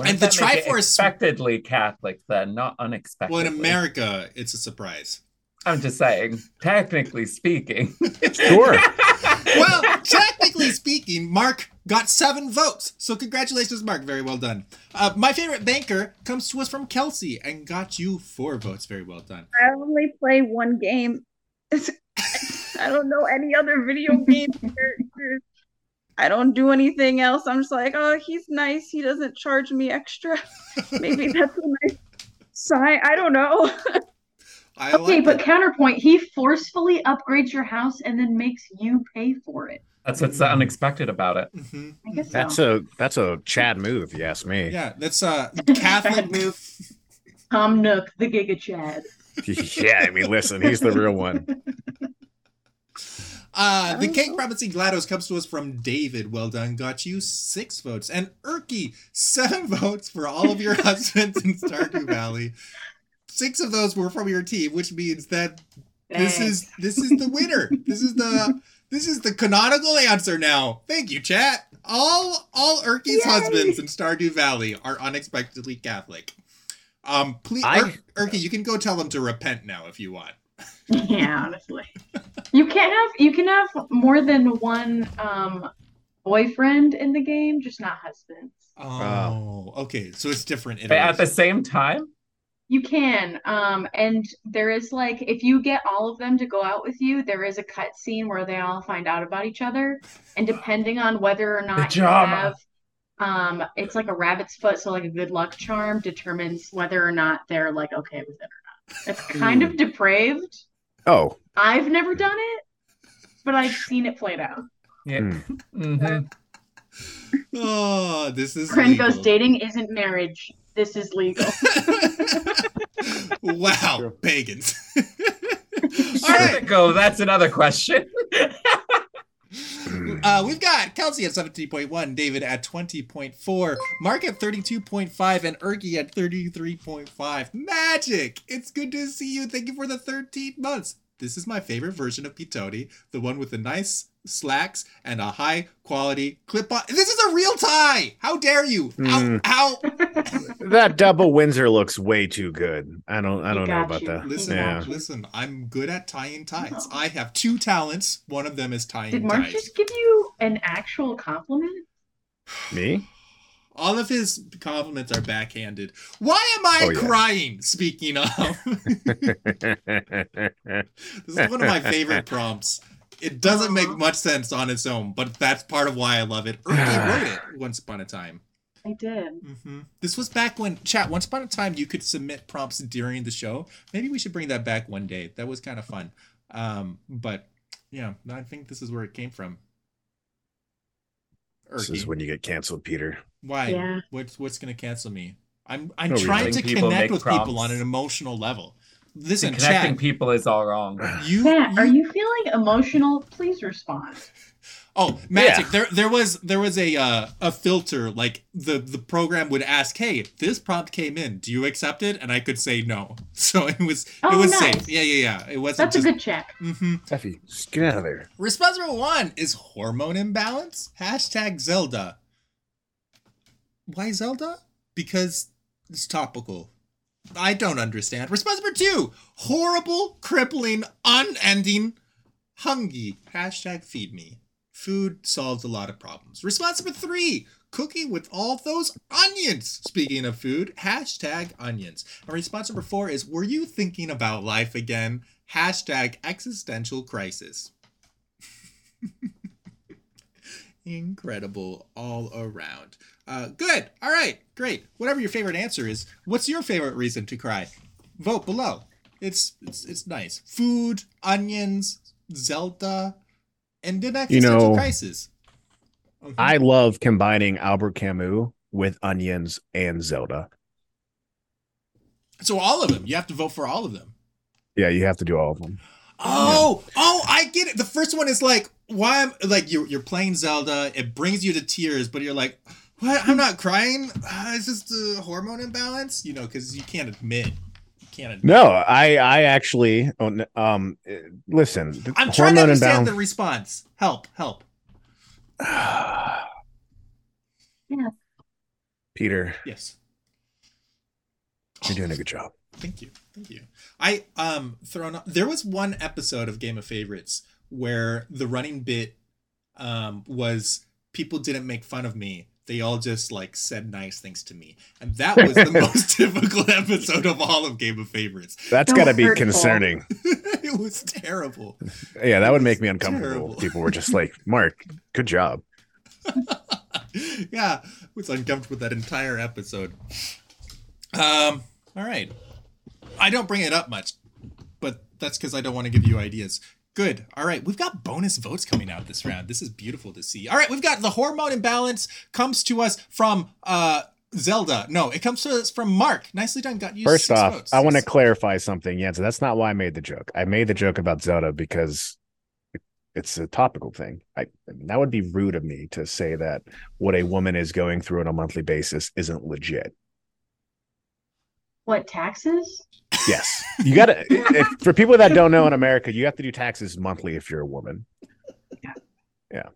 And the that make Triforce- expectedly Catholic then, not unexpected. Well, in America, it's a surprise. I'm just saying, technically speaking. Sure. well, technically speaking, Mark got seven votes. So congratulations, Mark. Very well done. Uh, my favorite banker comes to us from Kelsey and got you four votes. Very well done. I only play one game. I don't know any other video game characters. I don't do anything else. I'm just like, oh, he's nice. He doesn't charge me extra. Maybe that's a nice sign. I don't know. I Okay, like but it. counterpoint, he forcefully upgrades your house and then makes you pay for it. That's what's so unexpected about it. Mhm. I guess That's a that's a Chad move, if you ask me. Yeah, that's a Catholic move. Tom Nook, the Giga Chad. yeah, I mean, listen, he's the real one. Uh, the Oh. cake promising GLaDOS comes to us from David. Well done, got you six votes. And Erky, seven votes for all of your husbands in Stardew Valley. Six of those were from your team, which means that this is this is the winner. This is the this is the canonical answer now. Thank you, chat. All all Erky's husbands in Stardew Valley are unexpectedly Catholic. Um, please, I- Er- Erky, you can go tell them to repent now if you want. Yeah, honestly. You can't have you can have more than one um boyfriend in the game, just not husbands. Oh, okay. So it's different. But at the same time, You can. Um and there is like if you get all of them to go out with you, there is a cut scene where they all find out about each other. And depending on whether or not you drama. have um it's like a rabbit's foot, so like a good luck charm determines whether or not they're like okay with it or not. It's kind of depraved. Oh, I've never done it, but I've seen it played out. yeah. Mm. Mhm. Oh, this is Friend goes dating isn't marriage. This is legal. wow, pagans. All Where right. did it go? That's another question. Uh, we've got Kelsey at 17.1, David at 20.4, Mark at 32.5, and Erky at 33.5. Magic! It's good to see you. Thank you for the 13 months. This is my favorite version of Pitoni, the one with the nice slacks and a high quality clip on. This is a real tie! How dare you? Mm. How, how? that double Windsor looks way too good. I don't I don't know got about you. that. Listen, Yeah. listen, I'm good at tying ties. I have two talents. One of them is tying Did Mark ties. just give you an actual compliment? Me? All of his compliments are backhanded. Why am I Oh, yeah. crying? Speaking of, this is one of my favorite prompts. It doesn't make much sense on its own, but that's part of why I love it. Erky wrote it once upon a time. I did. hmm This was back when chat. Once upon a time, you could submit prompts during the show. Maybe we should bring that back one day. That was kind of fun. Um, but yeah, I think this is where it came from. This is when you get canceled, Peter. Why? Yeah. What's what's gonna cancel me? I'm I'm No reason. trying to people connect make with people on an emotional level. Listen, And connecting Chad, people is all wrong. you, Matt, are you- you feeling emotional? Please respond. Oh, magic! Yeah. There there was there was a uh, a filter like the the program would ask, "Hey, this prompt came in. Do you accept it?" And I could say no. So it was it Oh, was nice. safe. Yeah, yeah, yeah. It wasn't That's a good check. hmm Effie, just get out of there. Response number one is hormone imbalance. Hashtag Zelda. Why Zelda? Because it's topical. I don't understand. Response number two horrible, crippling, unending hungry. Hashtag feed me. Food solves a lot of problems. Response number three cooking with all those onions. Speaking of food, hashtag onions. And response number four is were you thinking about life again? Hashtag existential crisis. Incredible all around. Uh, good. All right. Great. Whatever your favorite answer is, what's your favorite reason to cry? Vote below. It's it's it's nice. Food, onions, Zelda, and an existential know, crisis. Mhm. I love combining Albert Camus with onions and Zelda. so all of them. You have to vote for all of them. Yeah, you have to do all of them. Oh, oh, I get it. The first one is like, why? am like you're you're playing Zelda. It brings you to tears, but you're like, what? I'm not crying. Uh, it's just a hormone imbalance, you know, because you can't admit. You can't. No, I I actually oh, um uh, listen. I'm trying to hormone understand the response. Help, help. yeah. Peter, Yes. you're doing a good job. Thank you. Thank you. I um thrown up, there was one episode of Game of Favorites where the running bit um was people didn't make fun of me. They all just like said nice things to me. And that was the most difficult episode of all of Game of Favorites. That's So got to be hurtful. concerning. it was terrible. Yeah, that would make me uncomfortable. terrible. People were just like, "Mark, good job." yeah, I was uncomfortable with that entire episode. Um, all right. I don't bring it up much, but that's because I don't want to give you ideas. Good. All right. We've got bonus votes coming out this round. This is beautiful to see. All right. We've got the hormone imbalance comes to us from uh Zelda. No, it comes to us from Mark. Nicely done. Got you. First off, votes. I want to clarify something. Yeah, so that's not why I made the joke. I made the joke about Zelda because it's a topical thing. I, I mean, that would be rude of me to say that what a woman is going through on a monthly basis isn't legit. What taxes? Yes, you got to. For people that don't know in America, you have to do taxes monthly if you're a woman. Yeah. Yeah.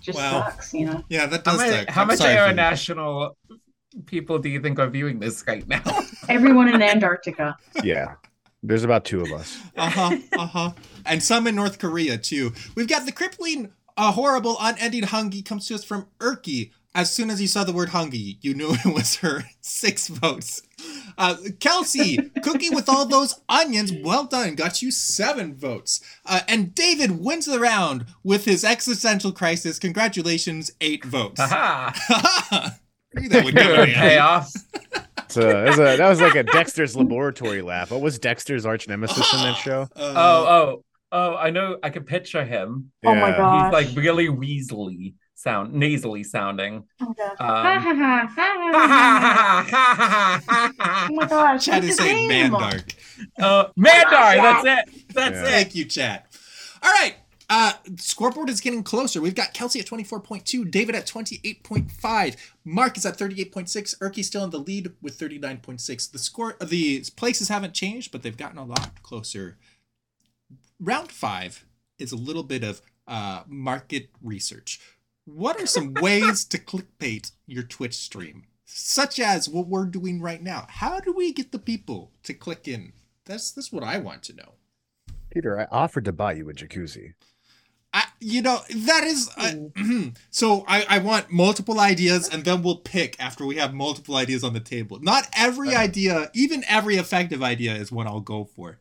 Just Wow. sucks, you know. Yeah, that How, does many, suck. how much sorry for you. international people do you think are viewing this right now? Everyone in Antarctica. Yeah, there's about two of us. Uh huh. Uh huh. And some in North Korea too. We've got the crippling, uh, horrible, unending hungry comes to us from Erky. As soon as you saw the word hungry, you knew it was her. Six votes. Uh, Kelsey, cookie with all those onions. Well done. Got you seven votes. Uh, and David wins the round with his existential crisis. Congratulations, eight votes. Haha. Knew that would go Good away. So that was, a, that was like a Dexter's laboratory laugh. What was Dexter's arch nemesis in that show? Uh, Oh, oh, oh! I know. I can picture him. Oh my God. He's like really weaselly sound, nasally sounding. Oh, God. Ha Um, ha ha ha ha ha. Oh my gosh. Chad what's is his saying name? Mandark. uh, Mandar, that's it. That's Yeah. it. Thank you, Chad. All right. Uh, scoreboard is getting closer. We've got Kelsey at 24.2, David at 28.5, Mark is at 38.6, Erky still in the lead with 39.6. The score, the places haven't changed, but they've gotten a lot closer. Round five is a little bit of uh, market research. What are some ways to clickbait your Twitch stream, such as what we're doing right now? How do we get the people to click in? That's that's what I want to know. Peter, I offered to buy you a jacuzzi. I, you know that is uh, so I, I want multiple ideas and then we'll pick after we have multiple ideas on the table not every idea even every effective idea is what i'll go for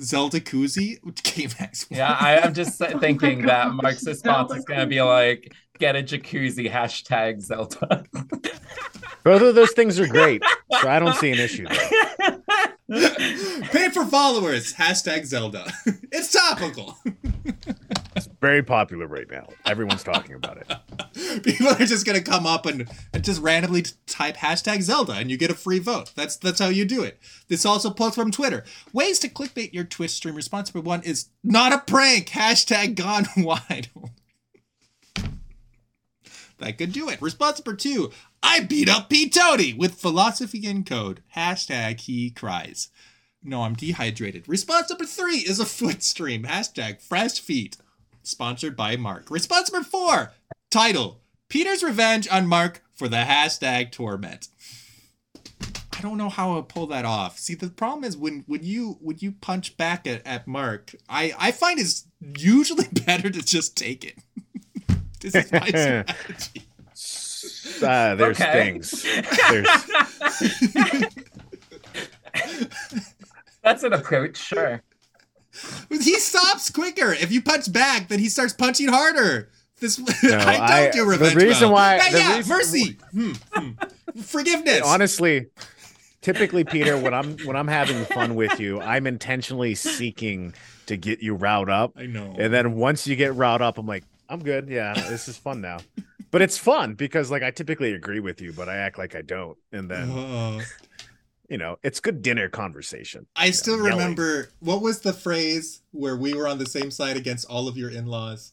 zelda koozie which came next Yeah, I, I'm just thinking that gosh, Mark's response Zelda is going to be like, get a jacuzzi, hashtag Zelda. Both of those things are great, so I don't see an issue pay for followers hashtag zelda. It's topical. It's very popular right now. Everyone's talking about it. people are just gonna come up and, and just randomly type hashtag zelda and you get a free vote. That's that's how you do it. This also pulls from twitter. Ways to clickbait your twitch stream response number one is not a prank. Hashtag gone wide that could do it. Response number two i beat up p tony with philosophy in code. Hashtag he cries. No i'm dehydrated. Response number three is a foot stream. Hashtag fresh feet. Sponsored by mark. Response number four title Peter's revenge on Mark for the hashtag torment. I don't know how I'll pull that off. See, the problem is when when you when you punch back at, at Mark, I I find it's usually better to just take it. this is my strategy. Uh, there's Okay. things. There's That's an approach, sure. He stops quicker. If you punch back, then he starts punching harder. This I don't I- do revenge. the reason well. why- yeah, the yeah, reason- mercy, Hmm, hmm. forgiveness. honestly typically peter when i'm when i'm having fun with you i'm intentionally seeking to get you riled up I know. and then once you get riled up i'm like i'm good yeah this is fun now but it's fun because like i typically agree with you but i act like i don't and then Uh, you know it's good dinner conversation I still yelling. remember what was the phrase where we were on the same side against all of your in-laws.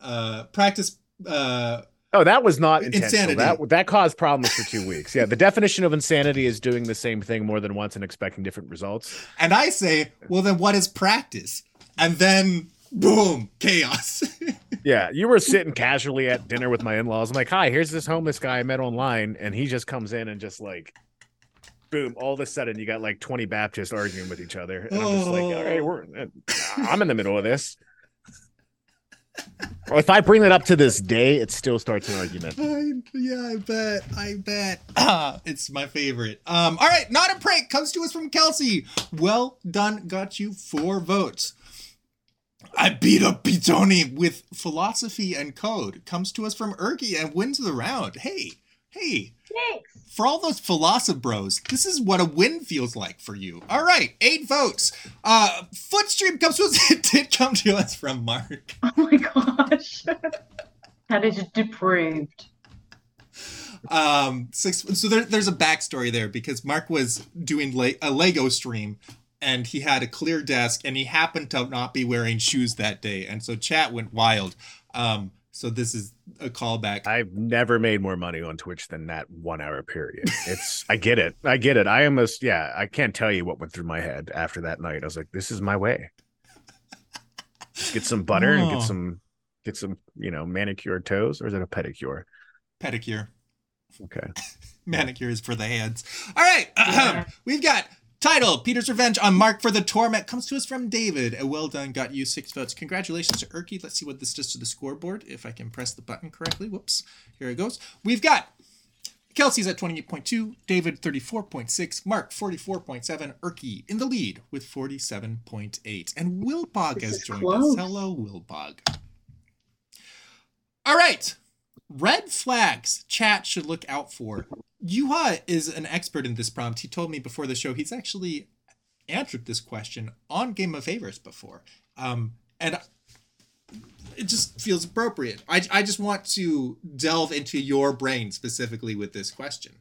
Uh, practice. Uh, oh that was not intentional Insanity. that that caused problems for two weeks yeah the definition of insanity is doing the same thing more than once and expecting different results and I say, well, then what is practice? And then boom, chaos. Yeah, you were sitting casually at dinner with my in-laws. I'm like, "Hi, here's this homeless guy I met online," and he just comes in and just like, boom! All of a sudden, you got like 20 Baptists arguing with each other, and I'm just like, "All right, we're I'm in the middle of this." If I bring it up to this day, it still starts an argument. I, yeah, I bet. I bet. Ah, it's my favorite. Um, all right, not a prank comes to us from Kelsey. Well done, got you four votes. I beat up Pitoni with philosophy and code. Comes to us from Erky and wins the round. Hey, hey, Thanks. for all those philosoph bros, this is what a win feels like for you. All right, eight votes. Uh, Footstream comes to us. It did come to us from Mark. Oh my gosh. that is depraved. Um, six. So there, there's a backstory there because Mark was doing le- a Lego stream. And he had a clear desk, and he happened to not be wearing shoes that day, and so chat went wild. Um, so this is a callback. I've never made more money on Twitch than that one hour period. It's I get it. I get it. I almost yeah, I can't tell you what went through my head after that night. I was like, this is my way. Just get some butter and Oh. get some get some, you know, manicured toes, or is it a pedicure? Pedicure. Okay. Manicure is for the hands. All right. Yeah. We've got title Peter's Revenge on Mark for the Torment comes to us from David. A well done, got you six votes. Congratulations to Erky. Let's see what this does to the scoreboard if I can press the button correctly. Whoops. Here it goes. We've got Kelsey's at 28.2, David 34.6, Mark 44.7, Erky in the lead with 47.8. And Wilbog has joined close. us. Hello, Wilbog. All right. Red flags chat should look out for. Yuha is an expert in this prompt. He told me before the show he's actually answered this question on Game of Favorites before. Um, and it just feels appropriate. I, I just want to delve into your brain specifically with this question.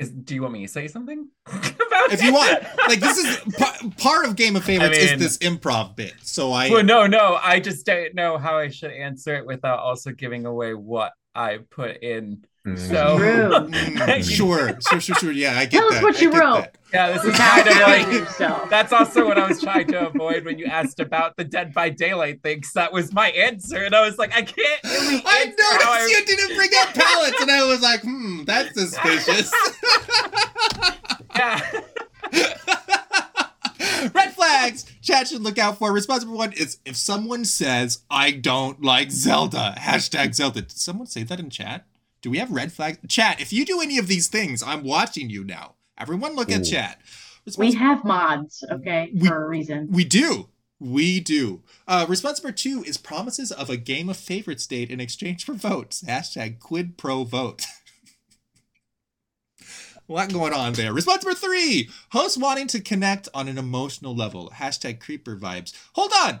Is, do you want me to say something about If you want, like this is p- part of Game of Favorites mean- is this improv bit. So I Well, no, no. I just don't know how I should answer it without also giving away what I put in. Mm. So Mm, sure, sure, sure, sure. Yeah, I get Tell us what I you wrote. that. yeah, this is have kind of like yourself. that's also what I was trying to avoid when you asked about the Dead by Daylight thing. 'cause that was my answer, and I was like, I can't really I answer how I- noticed you didn't bring up pallets, and I was like, hmm, that's suspicious. Yeah. Red flags. Chat should look out for. Responsible one is if someone says, I don't like Zelda. Hashtag Zelda. Did someone say that in chat? Do we have red flags? Chat, if you do any of these things, I'm watching you now. Everyone look at Ooh. chat. We have mods, okay, We- for a reason. we do. We do. Uh, response number two is promises of a game of favorites date in exchange for votes. Hashtag quid pro vote. a lot going on there. Response number three host wanting to connect on an emotional level. Hashtag creeper vibes. Hold on.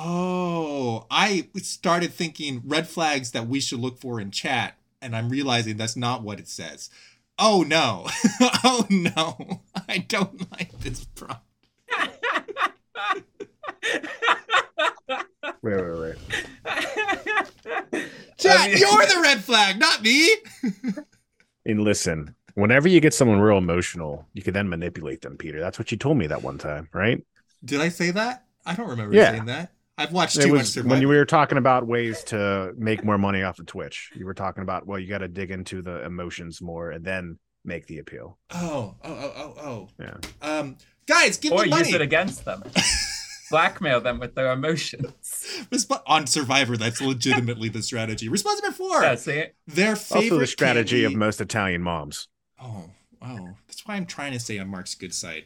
Oh, I started thinking red flags that we should look for in chat, and I'm realizing that's not what it says. Oh no. oh no. I don't like this prompt. Wait, wait, wait. Chat, I mean- you're the red flag, not me. And listen, whenever you get someone real emotional, you can then manipulate them, Peter. That's what you told me that one time, right? Did I say that? I don't remember Yeah. saying that. I've watched It too much Survivor. when you were talking about ways to make more money off of Twitch. You were talking about, well, you got to dig into the emotions more and then make the appeal. oh, oh, oh, oh, oh. Yeah. Um, guys, give or me use money. it against them. Blackmail them with their emotions. Resp- on Survivor, that's legitimately the strategy. Response number four. Yeah, see? Their favorite Also, the strategy candy- of most Italian moms. Oh, oh. That's why I'm trying to stay on Mark's good side.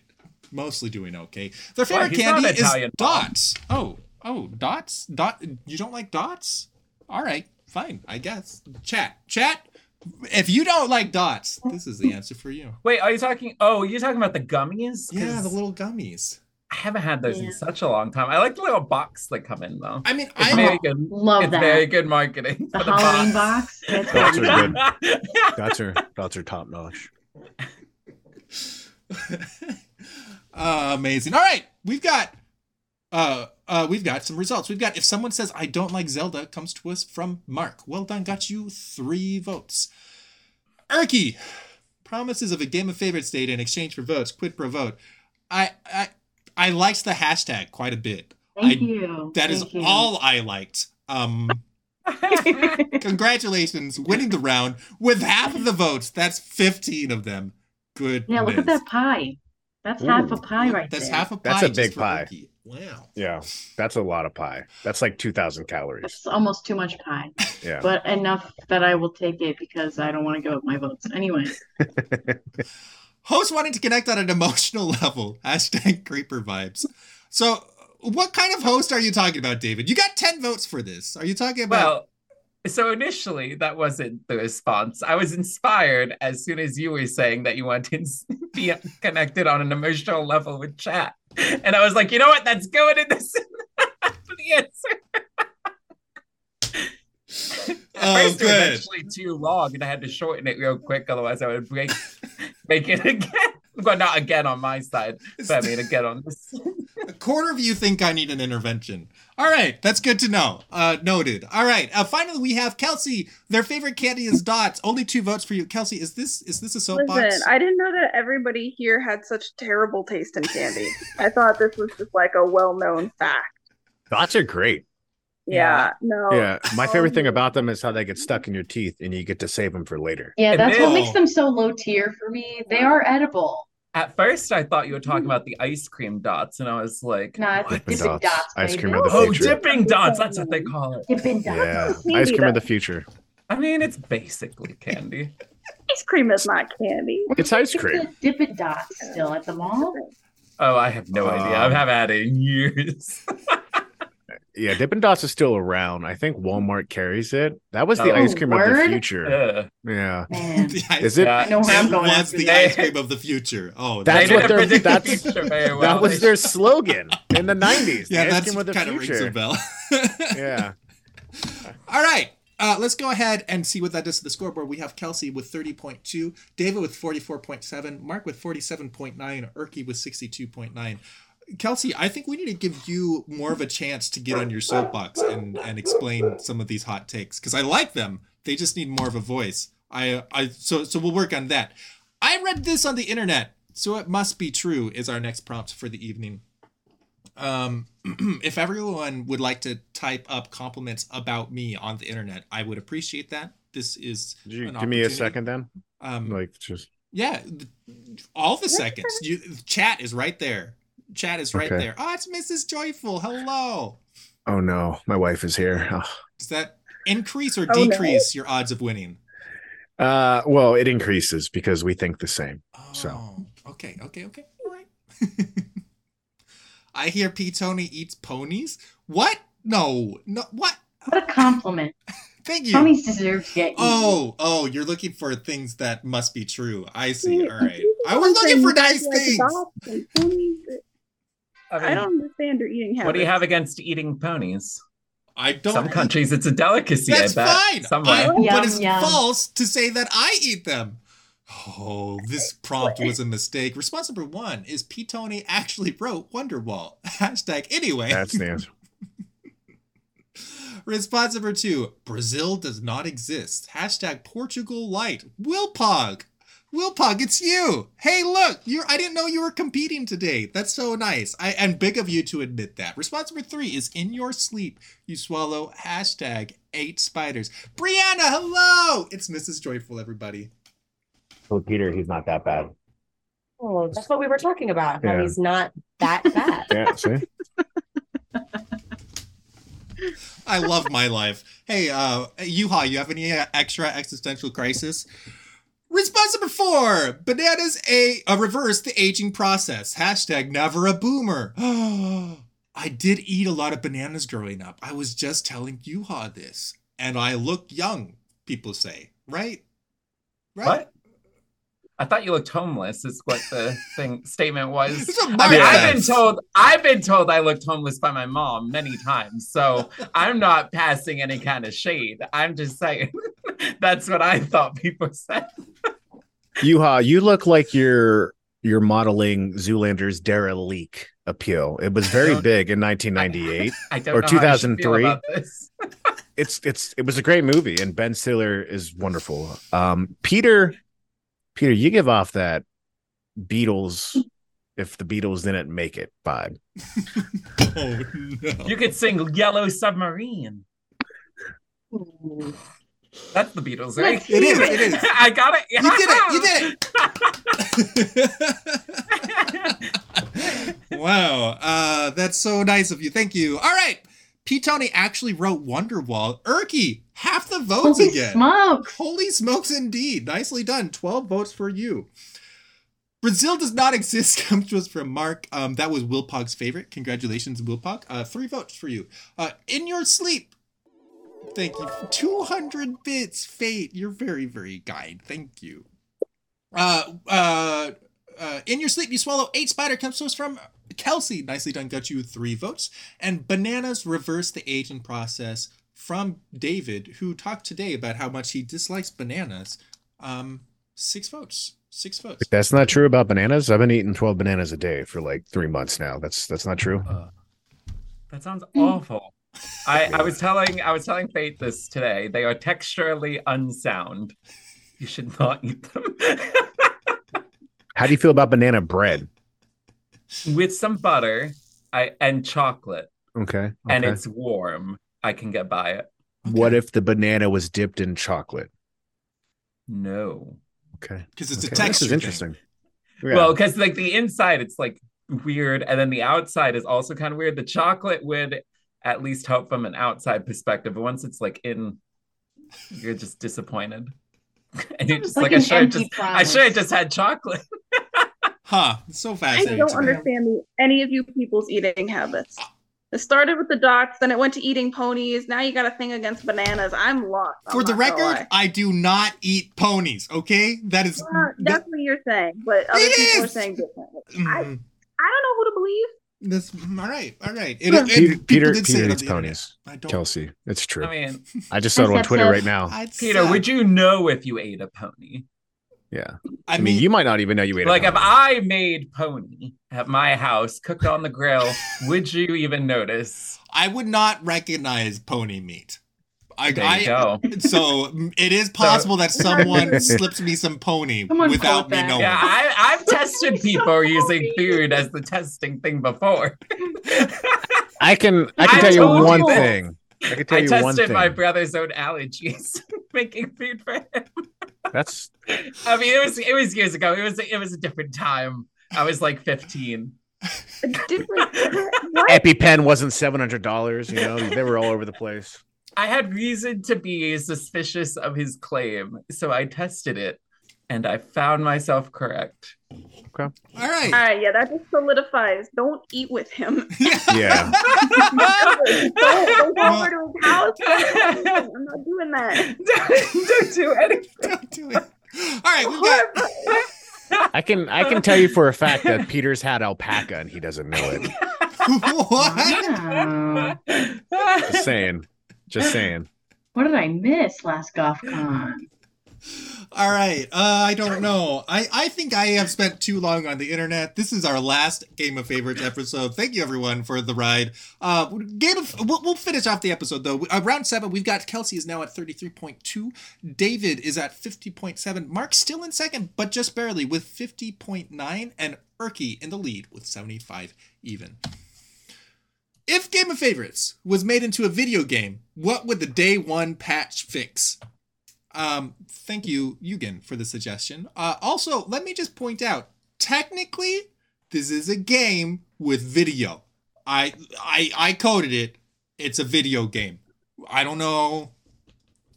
Mostly doing okay. Their Why, favorite he's not candy is Italian mom. dots. Oh, oh, dots? Dot you don't like dots? All right, fine, I guess. Chat. Chat. If you don't like dots, this is the answer for you. Wait, are you talking? Oh, you're talking about the gummies? Yeah, the little gummies. I haven't had those Yeah. in such a long time. I like the little box that come in though. I mean, It's I'm very good. Love it's that. very good marketing. the for Halloween box. That's Dots good. are good. Dots are dots are top notch. uh, amazing. All right, we've got uh uh we've got some results. We've got if someone says I don't like Zelda it comes to us from Mark. Well done, got you 3 votes. Erky promises of a game of favorites data in exchange for votes, quid pro vote. I I I liked the hashtag quite a bit. Thank I- you. That is Thank you. all I liked. Um congratulations winning the round with half of the votes. That's 15 of them. Good. yeah, look at that pie. That's half a pie right That's there. That's half a pie. That's a big pie. Erky. Wow. Yeah, that's a lot of pie. That's like two thousand calories. That's almost too much pie, Yeah. but enough that I will take it because I don't want to go with my votes. Anyway, host wanting to connect on an emotional level. Hashtag creeper vibes. So, what kind of host are you talking about, David? You got 10 votes for this. Are you talking about. Well, so initially that wasn't the response. I was inspired as soon as you were saying that you want to be connected on an emotional level with chat. And I was like, you know what? That's going in this the answer. Oh, first, it was actually too long, and I had to shorten it real quick. Otherwise, I would break, make it again. Well, not again on my side, but I mean again on this. A quarter of you think I need an intervention. All right, that's good to know. Uh, noted. All right. Uh, finally, we have Kelsey. Their favorite candy is dots. Only two votes for you, Kelsey. Is this is this a soapbox? Listen, I didn't know that everybody here had such terrible taste in candy. I thought this was just like a well-known fact. Dots are great. Yeah, no. Yeah, my favorite thing Um, about them is how they get stuck in your teeth and you get to save them for later. Yeah, And that's what makes them so low tier for me. They are edible. At first, I thought you were talking about the ice cream dots, and I was like, Nah, it's Dippin' Dippin' Dots. Dots. Ice cream baby. of the "Oh, future. dipping dots." That's what they call it. Dipping Dots. Yeah, Candy, ice cream of the future. I mean, it's basically candy. Ice cream is not candy. It's ice cream. the Dippin' Dots still at the mall. Oh, I have no idea. I haven't had it in years. Yeah, Dippin' Dots is still around. I think Walmart carries it. That was the Oh, ice cream of the future. Ugh. Yeah. Man, Is it? Yeah. I know where I'm going was the that. ice cream of the future. Oh, That's They what didn't they're- predict the that's- future well. That was their slogan in the 90s. yeah, the ice that's cream of the kind of rings a bell. Yeah. All right. Uh, let's go ahead and see what that does to the scoreboard. We have Kelsey with 30.2, David with 44.7, Mark with 47.9, Erky with 62.9. Kelsey, I think we need to give you more of a chance to get on your soapbox and, and explain some of these hot takes because I like them. They just need more of a voice. I I so so we'll work on that. I read this on the internet, so it must be true. Is our next prompt for the evening. Um, if everyone would like to type up compliments about me on the internet, I would appreciate that. This is you an give me a second then? Um, Like just yeah, all the seconds. You chat is right there. Chat is right Okay. there. Oh, it's Mrs. Joyful. Hello. oh no, my wife is here. Oh. Does that increase or Oh, no. decrease your odds of winning? Uh well, it increases because we think the same. Oh, So. okay, okay, okay. All right. I hear P. Tony eats ponies. What? No, no. What? What a compliment. Thank you. Ponies deserve to get eaten. Oh, oh, you're looking for things that must be true. I see. See, All right. I was looking for nice things. Dogs and ponies. I, mean, I don't understand your eating habits. What do you have against eating ponies? I don't. Some countries, it's a delicacy. That's I bet. fine. Somewhere. I- Yum, but it's yum. false to say that I eat them. Oh, this prompt was a mistake. Response number one is P. Tony actually wrote Wonderwall. Hashtag anyway. That's the answer. Response number two Brazil does not exist. Hashtag Portugal Light. Wilpog. Wilpog, it's you. Hey, look, you're I didn't know you were competing today. That's so nice. I and big of you to admit that. Response number three is in your sleep, you swallow hashtag eight spiders. Brianna, hello! It's Mrs. Joyful, everybody. Well, Peter, he's not that bad. Oh, that's what we were talking about. How Yeah. he's not that bad. Yeah, see? I love my life. Hey, uh, Yuha, you have any uh, extra existential crisis? Response number four: Bananas a, a reverse the aging process. Hashtag never a boomer. I did eat a lot of bananas growing up. I was just telling Yuha this, and I look young. People say, right? Right. What? I thought you looked homeless. Is what the thing statement was. I mean, I've been told I've been told I looked homeless by my mom many times. So I'm not passing any kind of shade. I'm just saying that's what I thought people said. Yuha, you look like you're you're modeling Zoolander's Derelicte appeal. It was very big in 1998. I don't Or know how I should feel 2003. it's it's it was a great movie, and Ben Stiller is wonderful. Um, Peter, Peter, you give off that Beatles. If the Beatles didn't make it vibe, Oh no. You could sing Yellow Submarine. That's the Beatles, right? It is. It is. I got it. You did it. You did it. wow. Uh, that's so nice of you. Thank you. All right. P. Tony actually wrote Wonderwall. Erky, half the votes Holy again. smokes. Holy smokes, indeed. Nicely done. 12 votes for you. Brazil does not exist comes to us from Mark. Um, that was Wilpog's favorite. Congratulations, Wilpog. Uh, three votes for you. Uh, in your sleep. Thank you. 200 bits, Fate. You're very, very kind. Thank you. Uh, uh, uh, in your sleep, you swallow eight spider comes to us from Kelsey. Nicely done. Got you three votes. And bananas reverse the aging process from David, who talked today about how much he dislikes bananas. Um, six votes. Six votes. That's not true about bananas. I've been eating 12 bananas a day for like three months now. That's that's not true. Uh, that sounds awful. I, I was telling I was telling Fate this today. They are texturally unsound. You should not eat them. How do you feel about banana bread? With some butter I and chocolate, Okay. and it's warm. I can get by it. what if the banana was dipped in chocolate? No. Okay. Because it's a texture. This is interesting. Yeah. Well, because like the inside, it's like weird, and then the outside is also kind of weird. The chocolate would at least help from an outside perspective, but once it's like in, you're just disappointed. and you're just like like, I should have empty just, I should have just had chocolate. Huh. It's so fascinating. I don't to me. understand the, any of you people's eating habits. It started with the docs, then it went to eating ponies. Now you got a thing against bananas. I'm lost. I'm For the record. I do not eat ponies. Okay, that is. Well, that's what you're saying, but other It people are is! saying different. I, Mhm. I don't know who to believe. That's all right. All right. It, it- Peter, people Peter, did Peter eats the ponies. Kelsey, it's true. I mean, I just saw it on Twitter so- right now. I'd Peter, say- would you know if you ate a pony? Yeah. I I mean, mean, you might not even know you ate. a Like if. I made pony at my house, cooked on the grill, would you even notice? I would not recognize pony meat. I, There you I go. so it is possible that someone slips me some pony Someone without me that. knowing. Yeah, I, I've tested people using food as the testing thing before. I can, I can I tell you one you thing. I can tell I you one tested my brother's own allergies making food for him. That's I mean, it was it was years ago. It was it was a different time. I was like 15. A different. EpiPen wasn't seven hundred dollars. You know, they were all over the place. I had reason to be suspicious of his claim, so I tested it, and I found myself correct. All All right. right, yeah, that just solidifies. Don't eat with him. Yeah. don't, don't go Well- over to his house. I'm not doing that. don't, don't do anything. Don't do it. All right, we've got I can, I can tell you for a fact that Peter's had alpaca and he doesn't know it. what? Wow. Just saying. Just saying. What did I miss last GothCon? All right. Uh, I don't know. I, I think I have spent too long on the internet. This is our last Game of Favorites episode. Thank you everyone for the ride. Uh, Game of we'll, we'll finish off the episode though. Uh, round seven, we've got Kelsey is now at thirty three point two. David is at fifty point seven. Mark still in second, but just barely with fifty point nine, and Erky in the lead with seventy five even. If Game of Favorites was made into a video game, what would the day one patch fix? Um, thank you, Eugen, for the suggestion. Uh, also, let me just point out, technically, this is a game with video. I I I coded it. It's a video game. I don't know.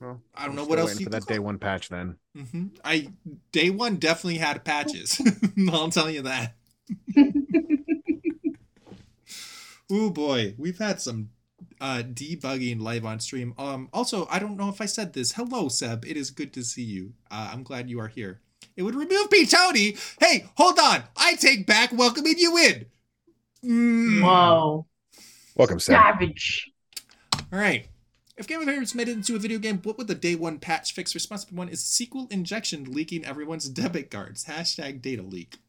Well, I don't know what else waiting you for could that day one patch. Then hmm I day one definitely had patches. I'll tell you that. oh boy, we've had some uh debugging live on stream. Um also, I don't know if I said this. Hello Seb, it is good to see you. Uh, I'm glad you are here. It would remove Pete Tony. Hey, hold on. I take back welcoming you in. Mm. Whoa. welcome, Seb. Savage. All right. If Game of Thrones made it into a video game, what would the day one patch fix? Response number one is SQL injection leaking everyone's debit cards. Hashtag data leak.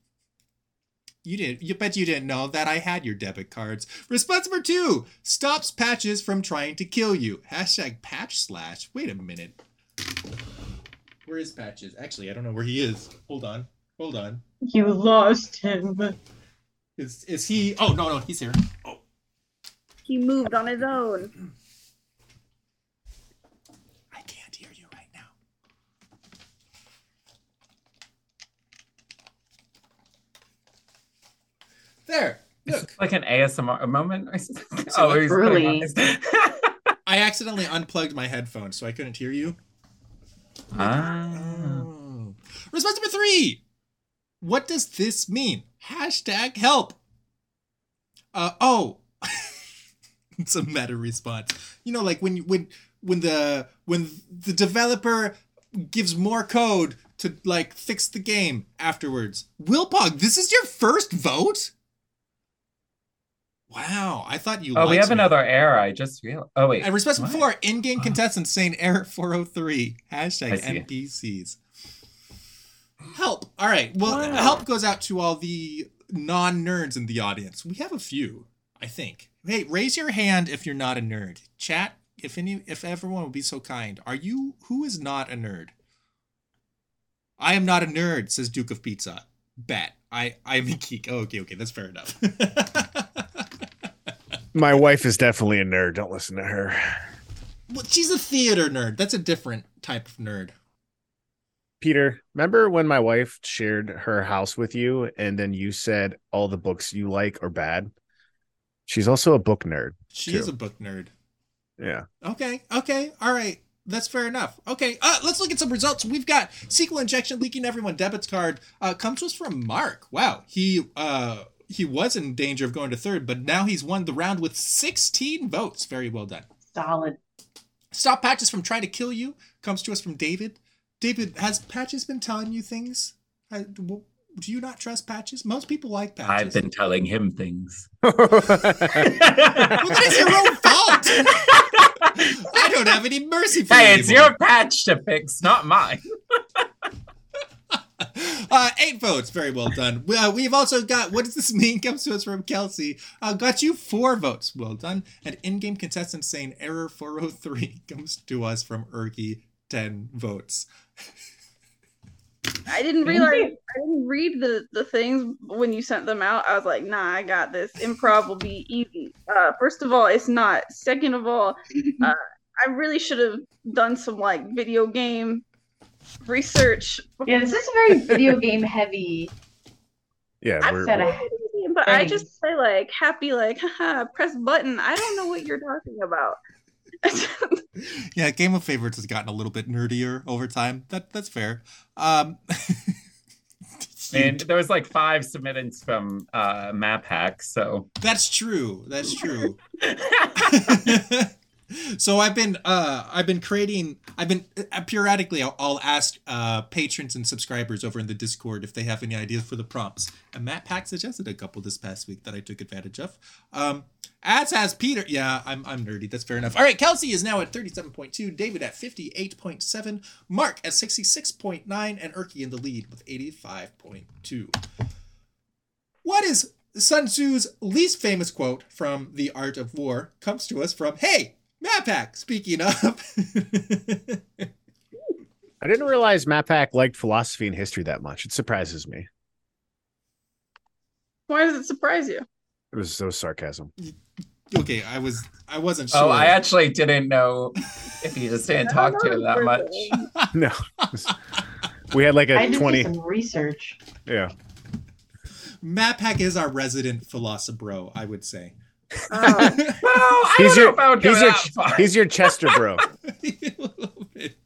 You didn't. You bet you didn't know that I had your debit cards. Response number two stops patches from trying to kill you. Hashtag patch slash. Wait a minute. Where is patches? Actually, I don't know where he is. Hold on. Hold on. You lost him. Is is he? Oh no no he's here. Oh He moved on his own. I can't hear you right now. There. Look. Like an ASMR moment or something. So oh, he's putting on early. his- I accidentally unplugged my headphones, so I couldn't hear you. ah. Oh. Response number three. What does this mean? Hashtag help. Uh oh. it's a meta response. You know, like when you when when the when the developer gives more code to like fix the game afterwards. Wilpog, this is your first vote? Wow, I thought you. Oh, we have me. another error. I just realized. Oh wait. And response before in-game Oh. contestants saying error 403 hashtag. NPCs. Help. All right. Well, Wow. help goes out to all the non-nerds in the audience. We have a few, I think. Hey, raise your hand if you're not a nerd. Chat, if any, if everyone would be so kind. Are you? Who is not a nerd? I am not a nerd, says Duke of Pizza. Bet. I I am a geek. Oh, okay, okay, that's fair enough. My wife is definitely a nerd. Don't listen to her. well, she's a theater nerd. That's a different type of nerd. Peter, remember when my wife shared her house with you and then you said all the books you like are bad? She's also a book nerd. She True. is a book nerd. Yeah. Okay, okay, all right. That's fair enough. Okay, uh, let's look at some results. We've got SQL injection leaking everyone debits card. Uh, comes to us from Mark. Wow, he uh he was in danger of going to third, but now he's won the round with 16 votes. Very well done. Solid. Stop patches from trying to kill you. Comes to us from David. David, has patches been telling you things? I, w- do you not trust patches? Most people like patches. I've been telling him things. Well, that is your own fault. I don't have any mercy for Hey, you. Hey, it's anymore. your patch to fix, not mine. Uh, eight votes. Very well done. We, uh, we've also got, what does this mean? Comes to us from Kelsey. Uh, got you four votes. Well done. And in-game contestant saying error 403 comes to us from Erky. 10 votes. I didn't realize I didn't read the the things when you sent them out. I was like, nah, I got this. Improv will be easy. Uh, first of all, it's not. Second of all, uh, I really should have done some like video game research. Yeah, this is very video game heavy. yeah, I've we're, said we're- I- But I just say like happy, like haha, press button. I don't know what you're talking about. Yeah, Game of Favorites has gotten a little bit nerdier over time. That That's fair. Um, And there was like five submitteds from uh, Map Hack, so That's true. That's true. so I've been uh I've been creating I've been uh, periodically I'll, I'll ask uh patrons and subscribers over in the Discord if they have any ideas for the prompts. And Matt Pack suggested a couple this past week that I took advantage of. Um as has Peter. Yeah, I'm I'm nerdy. That's fair enough. All right, Kelsey is now at 37.2, David at 58.7, Mark at 66.9 and Erky in the lead with 85.2. What is Sun Tzu's least famous quote from The Art of War comes to us from, hey, Mapak, speaking of. I didn't realize Mapak liked philosophy and history that much. It surprises me. Why does it surprise you? It was so sarcasm. okay, I was, I wasn't sure. oh, I actually didn't know if you just didn't talk to him that much. No. we had like I a did 20. some research. Yeah. Mapak is our resident philosopher, I would say. Oh, Well, I He's don't know your, if I he's, your, that far. he's your Chester bro. A little.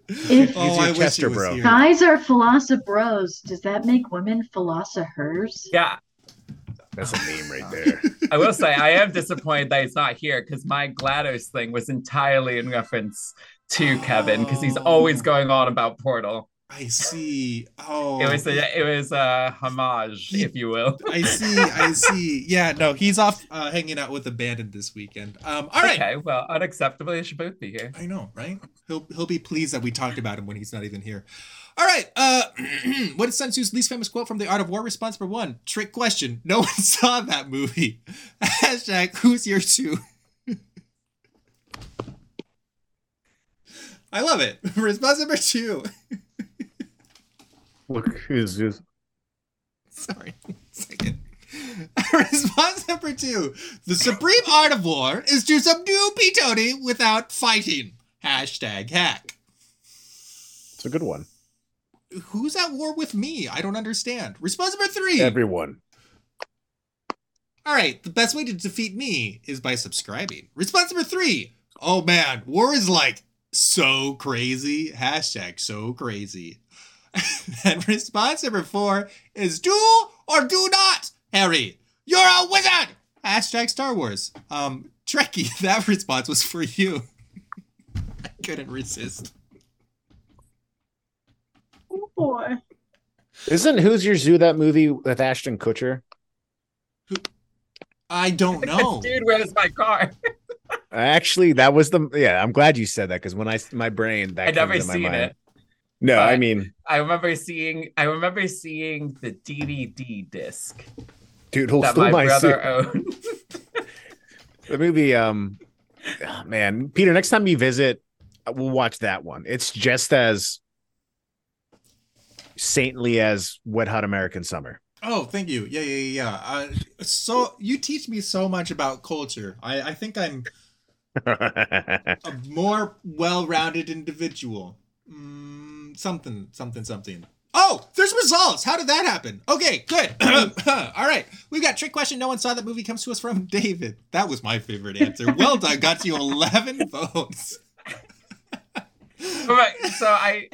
If oh, your I Chester was bro. here. Guys are philosophers. Does that make women philosophers? Yeah, That's a meme right oh. there. I will say I am disappointed that he's not here because my GLaDOS thing was entirely in reference to Kevin because he's always going on about Portal. I see. Oh, It was a it was a homage, if you will. I see. I see. Yeah, no, he's off uh, hanging out with Abandoned this weekend. Um, all right. Okay, well, unacceptably, they should both be here. I know, right? He'll he'll be pleased that we talked about him when he's not even here. All right. Uh, what is Sun Tzu's least famous quote from The Art of War? Response number one: Trick question. No one saw that movie. Hashtag Who's your two? I love it. Response number two. Look who's who's Sorry, second. Response number two: The supreme art of war is to subdue P-Tony without fighting. Hashtag hack. it's a good one. Who's at war with me? I don't understand. Response number three. Everyone. All right, the best way to defeat me is by subscribing. Response number three. Oh man, war is like so crazy. Hashtag so crazy. and response number four is do or do not, Harry. You're a wizard. Hashtag Star Wars. Um, Trekkie, that response was for you. I couldn't resist. Oh boy. Isn't Who's Your Zoo that movie with Ashton Kutcher? I don't know. Dude, where's my car? Actually, that was the yeah. I'm glad you said that because when I my brain that I never comes my seen mind. it. No, I mean, I remember seeing I remember seeing the DVD disc dude, hold that still my my brother suit. owned. The movie, um, ah, man, Peter. Next time you visit, uh, we'll watch that one. It's just as saintly as Wet Hot American Summer. Oh, thank you. Yeah, yeah, yeah. yeah. Uh, so you teach me so much about culture. I, I think I'm a more well-rounded individual. Mm, something, something, something. Oh, there's results. How did that happen? Okay, good. All right, we've got trick question. No one saw that movie. Comes to us from David. That was my favorite answer. Well done. Got you 11 votes. All right. so I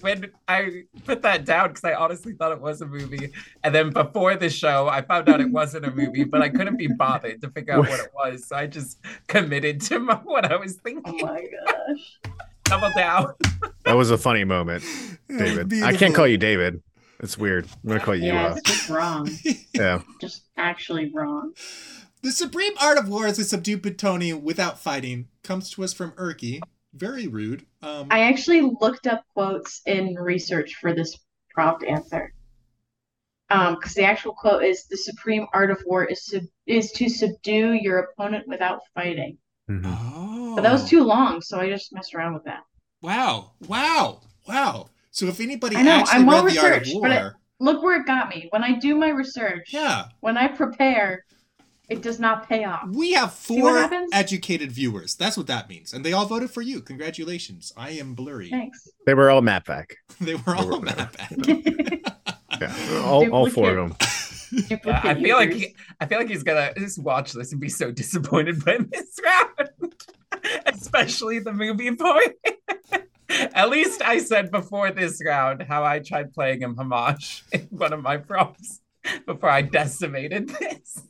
when I put that down because I honestly thought it was a movie, and then before the show I found out it wasn't a movie, but I couldn't be bothered to figure out what it was, so I just committed to my, what I was thinking. Oh my gosh. Double down. that that was a funny moment, David. I can't call you David. It's weird. I'm gonna call you. Yeah, Uh, it's just wrong. yeah. Just actually wrong. The supreme art of war is to subdue Petoni without fighting. Comes to us from Erky. Very rude. Um, I actually looked up quotes in research for this prompt answer. Um, because the actual quote is the supreme art of war is sub- is to subdue your opponent without fighting. Mhm. oh, But that was too long, so I just messed around with that. Wow! Wow! Wow! So if anybody I know, actually I'm well read the art of researched, war, but it- Look where it got me. When I do my research, yeah, when I prepare, it does not pay off. we have four educated viewers. That's what that means, and they all voted for you. Congratulations! I am blurry. Thanks. They were all Matt back. they were all were- mad back. Yeah. All, all four of them. Duplicate Yeah, I feel like he, I feel like he's gonna just watch this and be so disappointed by this round, especially the movie boy. At least I said before this round how I tried playing him homage in one of my prompts before I decimated this.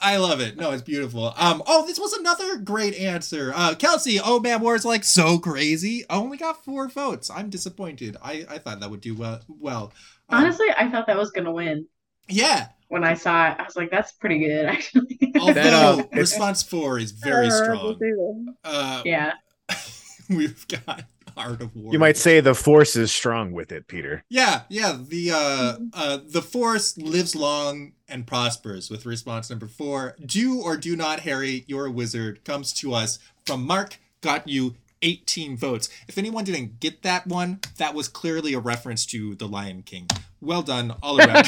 I love it. No, it's beautiful. Um. Oh, this was another great answer. Uh, Kelsey. Oh man, war's like so crazy. I only got four votes. I'm disappointed. I I thought that would do well. Well. Um, Honestly, I thought that was gonna win. Yeah. When I saw it, I was like, "That's pretty good, actually." Although That, uh, response four is very strong. strong. Uh, yeah. we've got art of war. You might say the force is strong with it, Peter. Yeah, yeah. The uh, uh, the force lives long and prospers. With response number four, do or do not, Harry, you're a wizard. Comes to us from Mark. Got you 18 votes. If anyone didn't get that one, that was clearly a reference to the Lion King. Well done, all around.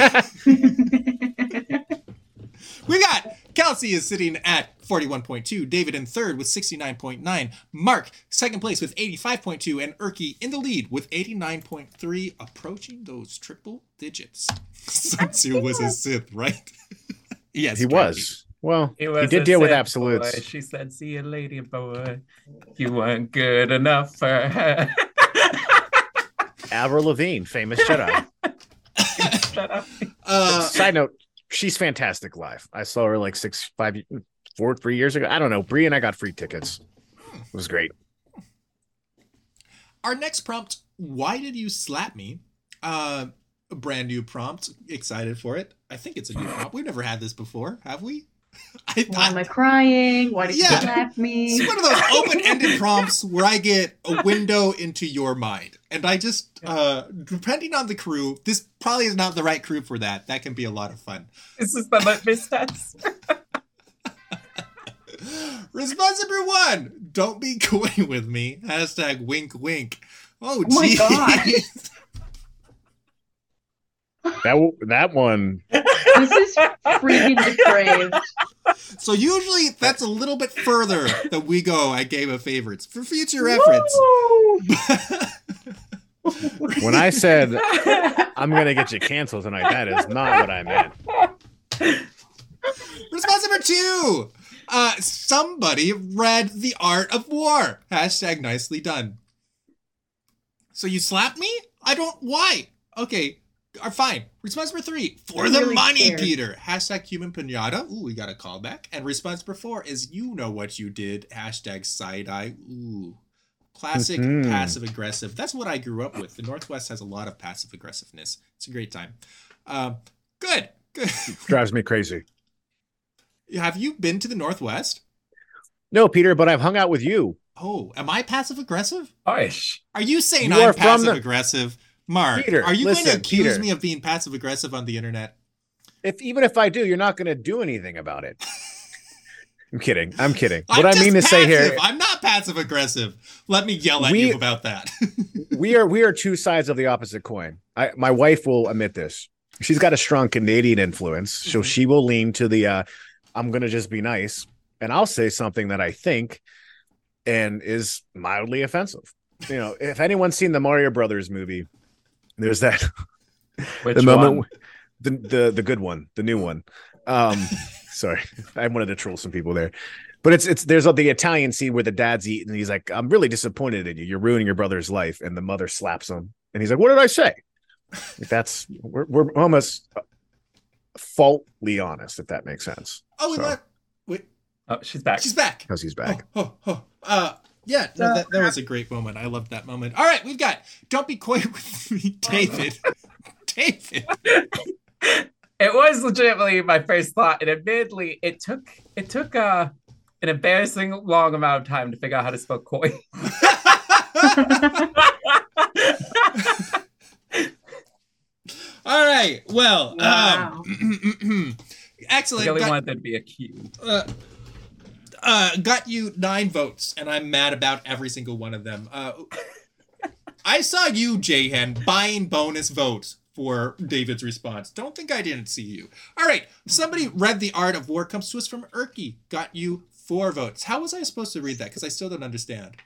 We got Kelsey is sitting at 41.2, David in third with 69.9, Mark second place with 85.2, and Erky in the lead with 89.3, approaching those triple digits. Sun Tzu was a Sith, right? yes, He was. Well, He he, did deal with absolutes. boy. She said, "See you, lady boy. You weren't good enough for her." Avril Lavigne, famous Jedi. Shut up. Uh, Side note, she's fantastic live. I saw her like six, five, four, three years ago. I don't know. Brie and I got free tickets. It was great. our next prompt, why did you slap me? Uh, a brand new prompt. Excited for it. I think it's a new prompt. We've never had this before, have we? I, Why am I crying? Why did you Yeah. slap me? It's one of those open-ended prompts where I get a window into your mind, and I just, uh, depending on the crew, this probably is not the right crew for that. That can be a lot of fun. This is the litmus test. Response number one: Don't be coy with me. Hashtag wink wink. Oh, Oh my. God. That that one. This is freaking depraved. So usually that's a little bit further that we go at Game of Favorites for future reference. When I said I'm gonna get you canceled tonight, that is not what I meant. Response number two. Uh, somebody read The Art of War. Hashtag nicely done. So you slapped me? I don't. Why? Okay. Are fine. Response number three for I'm the really money, scared. Peter. Hashtag human pinata. Ooh, we got a callback. And response number four is you know what you did. Hashtag side eye. Ooh, classic Mhm. passive aggressive. That's what I grew up with. The Northwest has a lot of passive aggressiveness. It's a great time. Um, good. Good. Drives me crazy. Have you been to the Northwest? No, Peter, but I've hung out with you. Oh, am I passive aggressive? Hush. Are you saying You I'm are from passive the- aggressive? Mark, Peter, are you going to accuse Peter. me of being passive aggressive on the internet? If even if I do, you're not going to do anything about it. I'm kidding. I'm kidding. I'm What I mean to say here. I'm not passive aggressive. Let me yell at We- you about that. we are we are two sides of the opposite coin. I, my wife will admit this. She's got a strong Canadian influence, so Mhm. she will lean to the uh, "I'm going to just be nice," and I'll say something that I think and is mildly offensive. You know, if anyone's seen the Mario Brothers movie, there's that Which the moment one? the the the good one, the new one. Um, sorry, I wanted to troll some people there, but it's it's there's the Italian scene where the dad's eating, and he's like, "I'm really disappointed in you. You're ruining your brother's life," and the mother slaps him, and he's like, "What did I say?" Like, that's we're we're almost faultly honest, if that makes sense, oh, we So- let wait. Oh, she's back. She's back. because he's back. Oh, oh, oh. Uh, yeah, no, that, that was a great moment. I loved that moment. All right, we've got Don't Be Coy with Me, David. David. It was legitimately my first thought, and admittedly, it took it took uh an embarrassing long amount of time to figure out how to spell coy. All right, well, Wow. um, I excellent. really Got- wanted there to be a Q. uh, uh, got you nine votes, and I'm mad about every single one of them. Uh, I saw you, Jahan, buying bonus votes for David's response. Don't think I didn't see you. All right, somebody read The Art of War comes to us from Erky. Got you four votes. How was I supposed to read that? Because I still don't understand.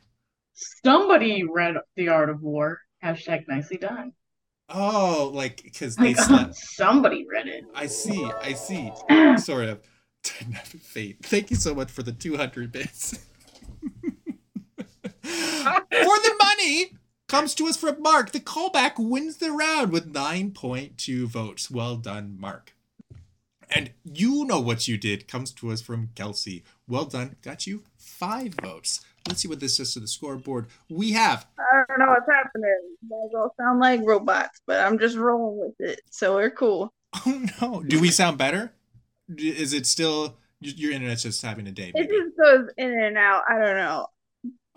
Somebody read The Art of War. Hashtag nicely done. Oh, like because they Like, slept. somebody read it. I see. I see. Sort of. Fate. Thank you so much for the 200 bits. for the money comes to us from Mark. The callback wins the round with 9.2 votes. Well done, Mark. And you know what you did comes to us from Kelsey. Well done. Got you five votes. Let's see what this says to the scoreboard. We have I don't know what's happening. You guys all sound like robots, but I'm just rolling with it. So we're cool. Oh no! Do we sound better? D- Is it still your internet's just having a day? It just goes in and out. I don't know.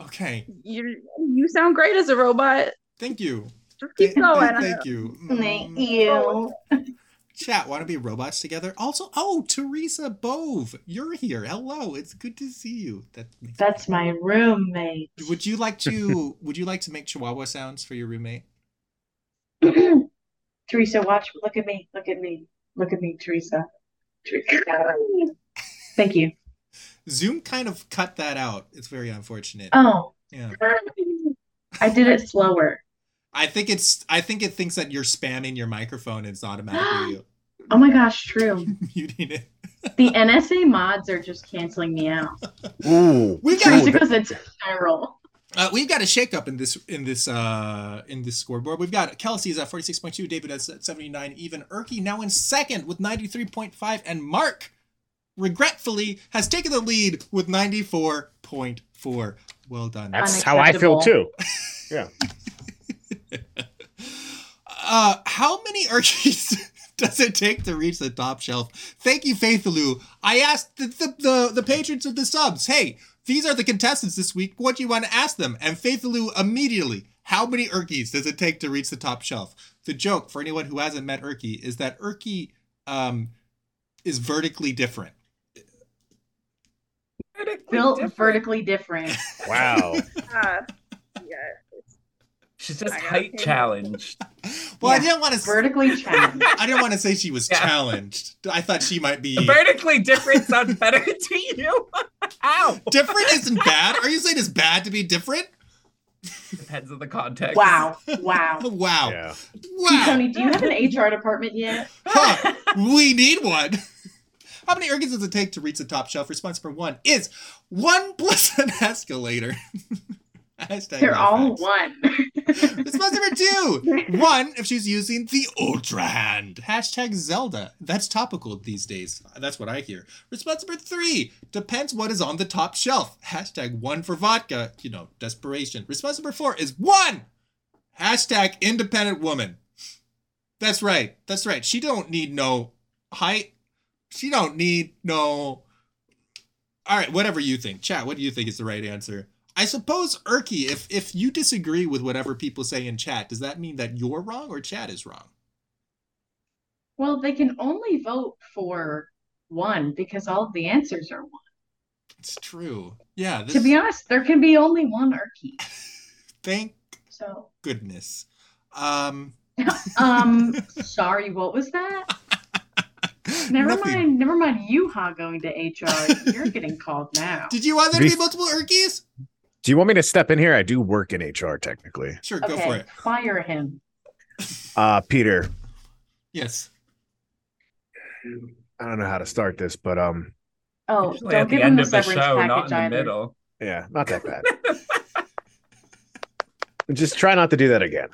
Okay. You you sound great as a robot. Thank you. Just keep Th- going. th- Thank you. Thank Mm, you. Chat, want to be robots together? Also, oh, Teresa Bove, you're here. Hello, it's good to see you. That makes That's my roommate. Would you like to? would you like to make Chihuahua sounds for your roommate? Teresa, watch. Look at me. Look at me. Look at me, Teresa. Teresa. Thank you. Zoom kind of cut that out. It's very unfortunate. Oh, Yeah, I did it slower. I think it's. I think it thinks that you're spamming your microphone. and It's automatically Oh my gosh, true. muting it. The NSA mods are just canceling me out. Ooh, We got Teresa because it's feral. Uh, we've got a shakeup in this in this uh in this scoreboard. We've got Kelsey's at forty six point two, David at seventy nine, even Erky now in second with ninety three point five, and Mark regretfully has taken the lead with ninety four point four. Well done. that's how I feel too. Yeah. uh, how many Erkies does it take to reach the top shelf? Thank you, Faithaloo. I asked the, the, the, the patrons of the subs, hey, these are the contestants this week. What do you want to ask them? And Faithaloo immediately, how many Erkies does it take to reach the top shelf? The joke for anyone who hasn't met Erky is that Erky um, is vertically different. Built different. vertically different. Wow. Yeah. She's just I height challenged. Well, I didn't want to. Vertically challenged. I didn't want to say she was Yeah. challenged. I thought she might be Vertically different sounds better to you. Ow. different. Isn't bad? Are you saying it's bad to be different? Depends on the context. Wow. Wow. Wow. Yeah. Wow. Tony, do you have an HR department yet? Huh. we need one. How many ergons does it take to reach the top shelf? Response for one is one plus an escalator. Hashtag They're all facts. one. Response number two. One, if she's using the Ultra Hand. Hashtag Zelda. That's topical these days. That's what I hear. Response number three. Depends what is on the top shelf. Hashtag one for vodka. You know, desperation. Response number four is one. Hashtag independent woman. That's right. That's right. She don't need no height. She don't need no. All right, whatever you think. Chat, what do you think is the right answer? I suppose, Erky, if if you disagree with whatever people say in chat, does that mean that you're wrong or chat is wrong? well, they can only vote for one because all of the answers are one. It's true. Yeah. This, To be honest, there can be only one Erky. thank So, goodness. Um. um, sorry, what was that? Never nothing. mind, never mind you, Ha, going to HR. You're getting called now. Did you want there to be multiple Erkies? Do you want me to step in here? I do work in HR technically. Sure, go for it. fire him. Uh, Peter, Yes. I don't know how to start this, but um, Oh, Usually don't at the give him end the of the show, not in the either. middle. yeah, not that bad. Just try not to do that again.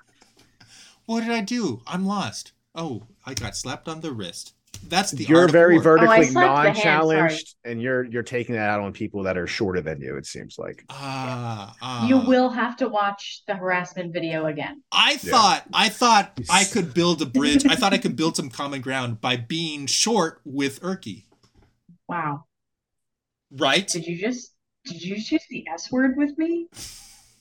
What did I do? I'm lost. Oh, I got slapped on the wrist. That's the you're very war. vertically slapped the hand, non-challenged, and you're you're taking that out on people that are shorter than you. It seems like. Ah, ah. You will have to watch the harassment video again. I Yeah. thought I thought I could build a bridge. I thought I could build some common ground by being short with Erky. Wow. Right? Did you just did you just use the S word with me?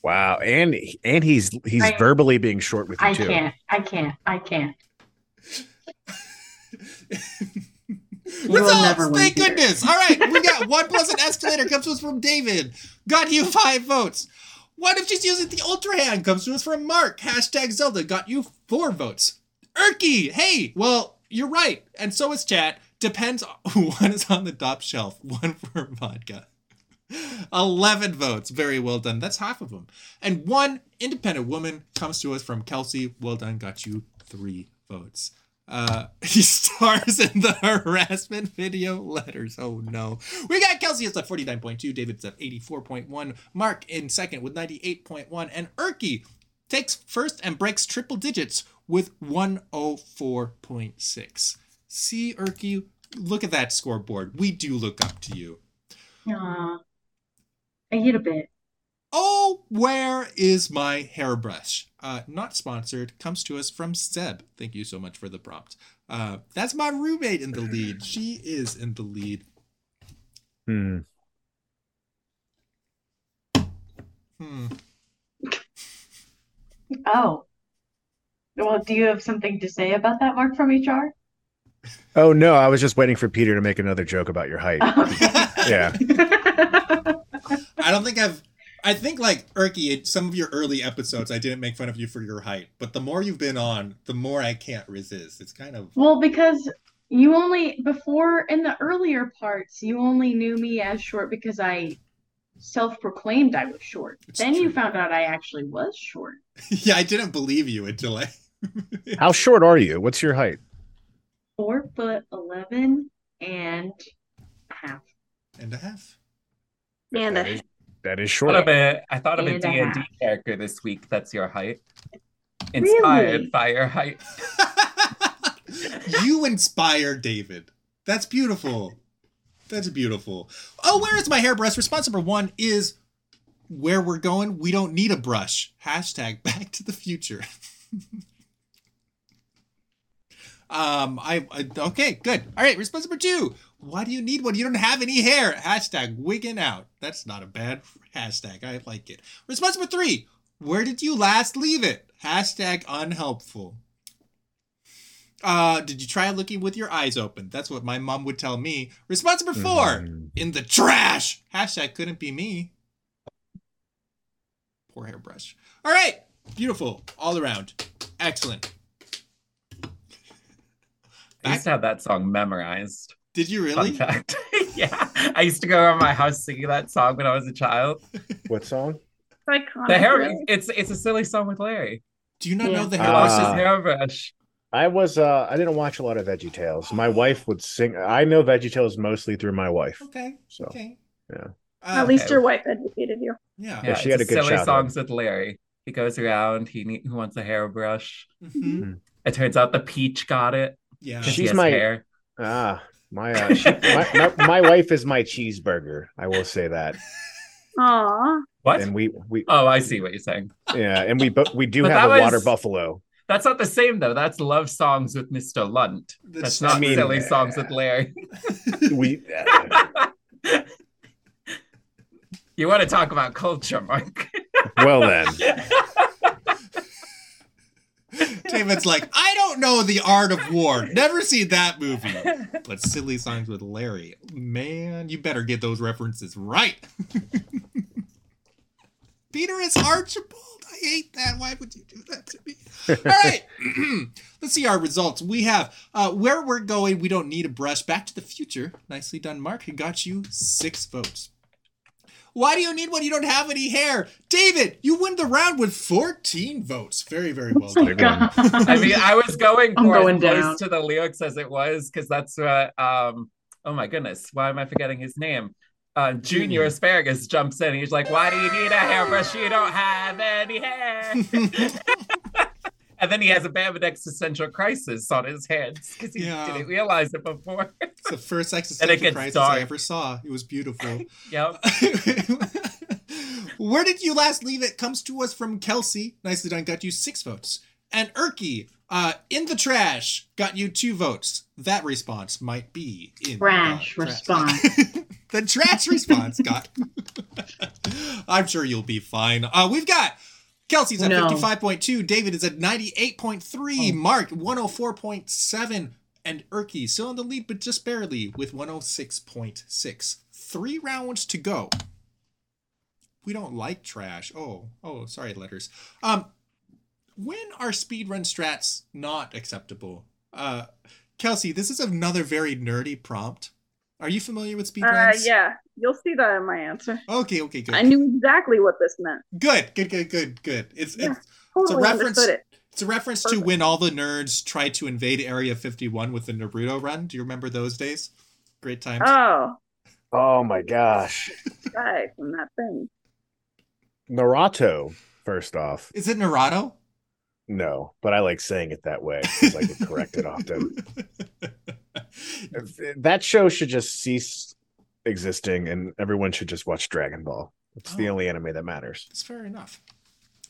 Wow, and and he's he's I- verbally being short with you I too. can't. I can't. I can't. Results! Thank Peter. goodness. All right, we got one plus an escalator comes to us from David. Got you five votes. What if she's using the ultra hand? Comes to us from Mark. Hashtag Zelda got you four votes. Erky, hey, well, you're right. And so is chat. Depends on is on the top shelf. One for vodka. 11 votes. Very well done. That's half of them. And one independent woman comes to us from Kelsey. Well done. Got you three votes. Uh, he stars in the harassment video letters. Oh no. We got Kelsey at 49.2, David's at 84.1, Mark in second with 98.1, and Erky takes first and breaks triple digits with 104.6. See, Erky, look at that scoreboard. We do look up to you. Aw. I hit a bit. Oh, where is my hairbrush? Uh, not sponsored. Comes to us from Seb. Thank you so much for the prompt. Uh, that's my roommate in the lead. She is in the lead. Hmm. Hmm. Oh. Well, do you have something to say about that, Mark from HR? Oh no, I was just waiting for Peter to make another joke about your height. yeah. I don't think I've. I think like Erky, some of your early episodes, I didn't make fun of you for your height, but the more you've been on, the more I can't resist. It's kind of Well, because you only before in the earlier parts, you only knew me as short because I self-proclaimed I was short. It's then you found out I actually was short. yeah. I didn't believe you until I. How short are you? What's your height? Four foot eleven and a half. and a half. And That a is, that is I short. thought of a, I thought of a And a D and D half. character this week. That's your height. Inspired Really? by your height. you inspire David. That's beautiful. That's beautiful. Oh, where is my hairbrush? Response number one is where we're going. We don't need a brush. Hashtag Back to the Future. um, I, I okay, good. All right. Response number two. Why do you need one? You don't have any hair. Hashtag wigging out. That's not a bad hashtag. I like it. Response number three. Where did you last leave it? Hashtag unhelpful. Uh, did you try looking with your eyes open? That's what my mom would tell me. Response number four Mhm. in the trash. Hashtag couldn't be me. Poor hairbrush. All right, beautiful all around. Excellent. I used to have that song memorized. Did you really? yeah. I used to go around my house singing that song when I was a child. What song? iconic. The hair really. it's it's a silly song with Larry. Do you not Yeah. know the He hairbrush? lost Ah. hairbrush. I was uh I didn't watch a lot of Veggie Tales. My wife would sing I know Veggie Tales mostly through my wife. Okay, So okay. yeah. Uh, At least Okay. your wife educated you. yeah. Yeah, she had a good silly childhood. songs with Larry. He goes around. He ne- he wants a hairbrush. Mhm. It turns out the peach got it. Yeah. 'cause he She's has my- hair. Ah, my, uh, she, my, my my wife is my cheeseburger. I will say that. Aw. What? And we we Oh, I see what you're saying. yeah, and we but we do But have a that water buffalo. That's not the same though. That's love songs with Mr. Lunt. That's, not I mean, silly songs with Larry. We uh, you want to talk about culture, Mark? well then. David's like, I don't know the art of war. Never seen that movie. But silly songs with Larry. Man, you better get those references right. Peter is Archibald. I hate that. Why would you do that to me? All right. Let's see our results. We have uh, where we're going. We don't need a brush. Back to the future. Nicely done, Mark. He got you six votes. Why do you need one? You don't have any hair. David, you win the round with 14 votes. Very, very well Oh done. my. I mean, I was going for going as close down. to the lyrics as it was because that's what. Um, oh my goodness, why am I forgetting his name? Uh, Junior Junior. Asparagus jumps in. He's like, "Why do you need a hairbrush? You don't have any hair." and then he has a Bambid existential crisis on his hands because he Yeah. didn't realize it before. It's the first existential crisis dark. I ever saw. It was beautiful. yep. Where did you last leave it? Comes to us from Kelsey. Nicely done. Got you six votes. And Erky, uh, in the trash, got you two votes. That response might be in Trash the response. the trash response got. I'm sure you'll be fine. Uh, we've got Kelsey's at No. 55.2. David is at 98.3. Mark 104.7. And Erky still in the lead, but just barely with 106.6. Three rounds to go. We don't like trash. Oh, oh, sorry, letters. Um, when are speedrun strats not acceptable? Uh, Kelsey, this is another very nerdy prompt. Are you familiar with Uh, speedruns? yeah, you'll see that in my answer. Okay, okay, good. I knew exactly what this meant. Good, good, good, good, good. It's Yeah. it's, Totally reference- it. it's a reference to when all the nerds tried to invade Area 51 with the Naruto run. Do you remember those days? Great times. Oh, Oh my gosh. guy from that thing. Naruto, first off. Is it Naruto? No, but I like saying it that way because I get corrected often. That show should just cease existing and everyone should just watch Dragon Ball. It's the Oh. only anime that matters. That's fair enough.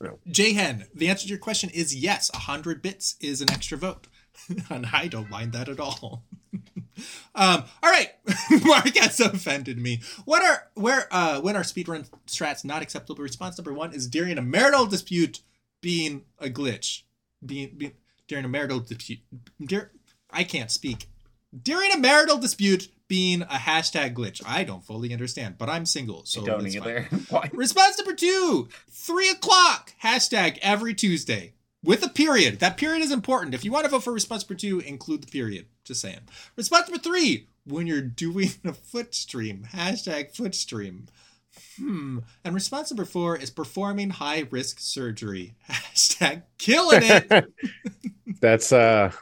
No. J-Hen, the answer to your question is yes. 100 bits is an extra vote. and I don't mind that at all. um, all right. Mark has offended me. What are where uh when are speedrun strats not acceptable? Response number one is during a marital dispute being a glitch. Being, being during a marital dispute. I can't speak. During a marital dispute being a hashtag glitch. I don't fully understand, but I'm single, so I don't either. Response number two, three o'clock, hashtag every Tuesday with a period. That period is important. If you want to vote for response number two, include the period. Just saying. Response number three, when you're doing a foot stream, hashtag foot stream. Hmm. And response number four is performing high risk surgery. Hashtag killing it. That's uh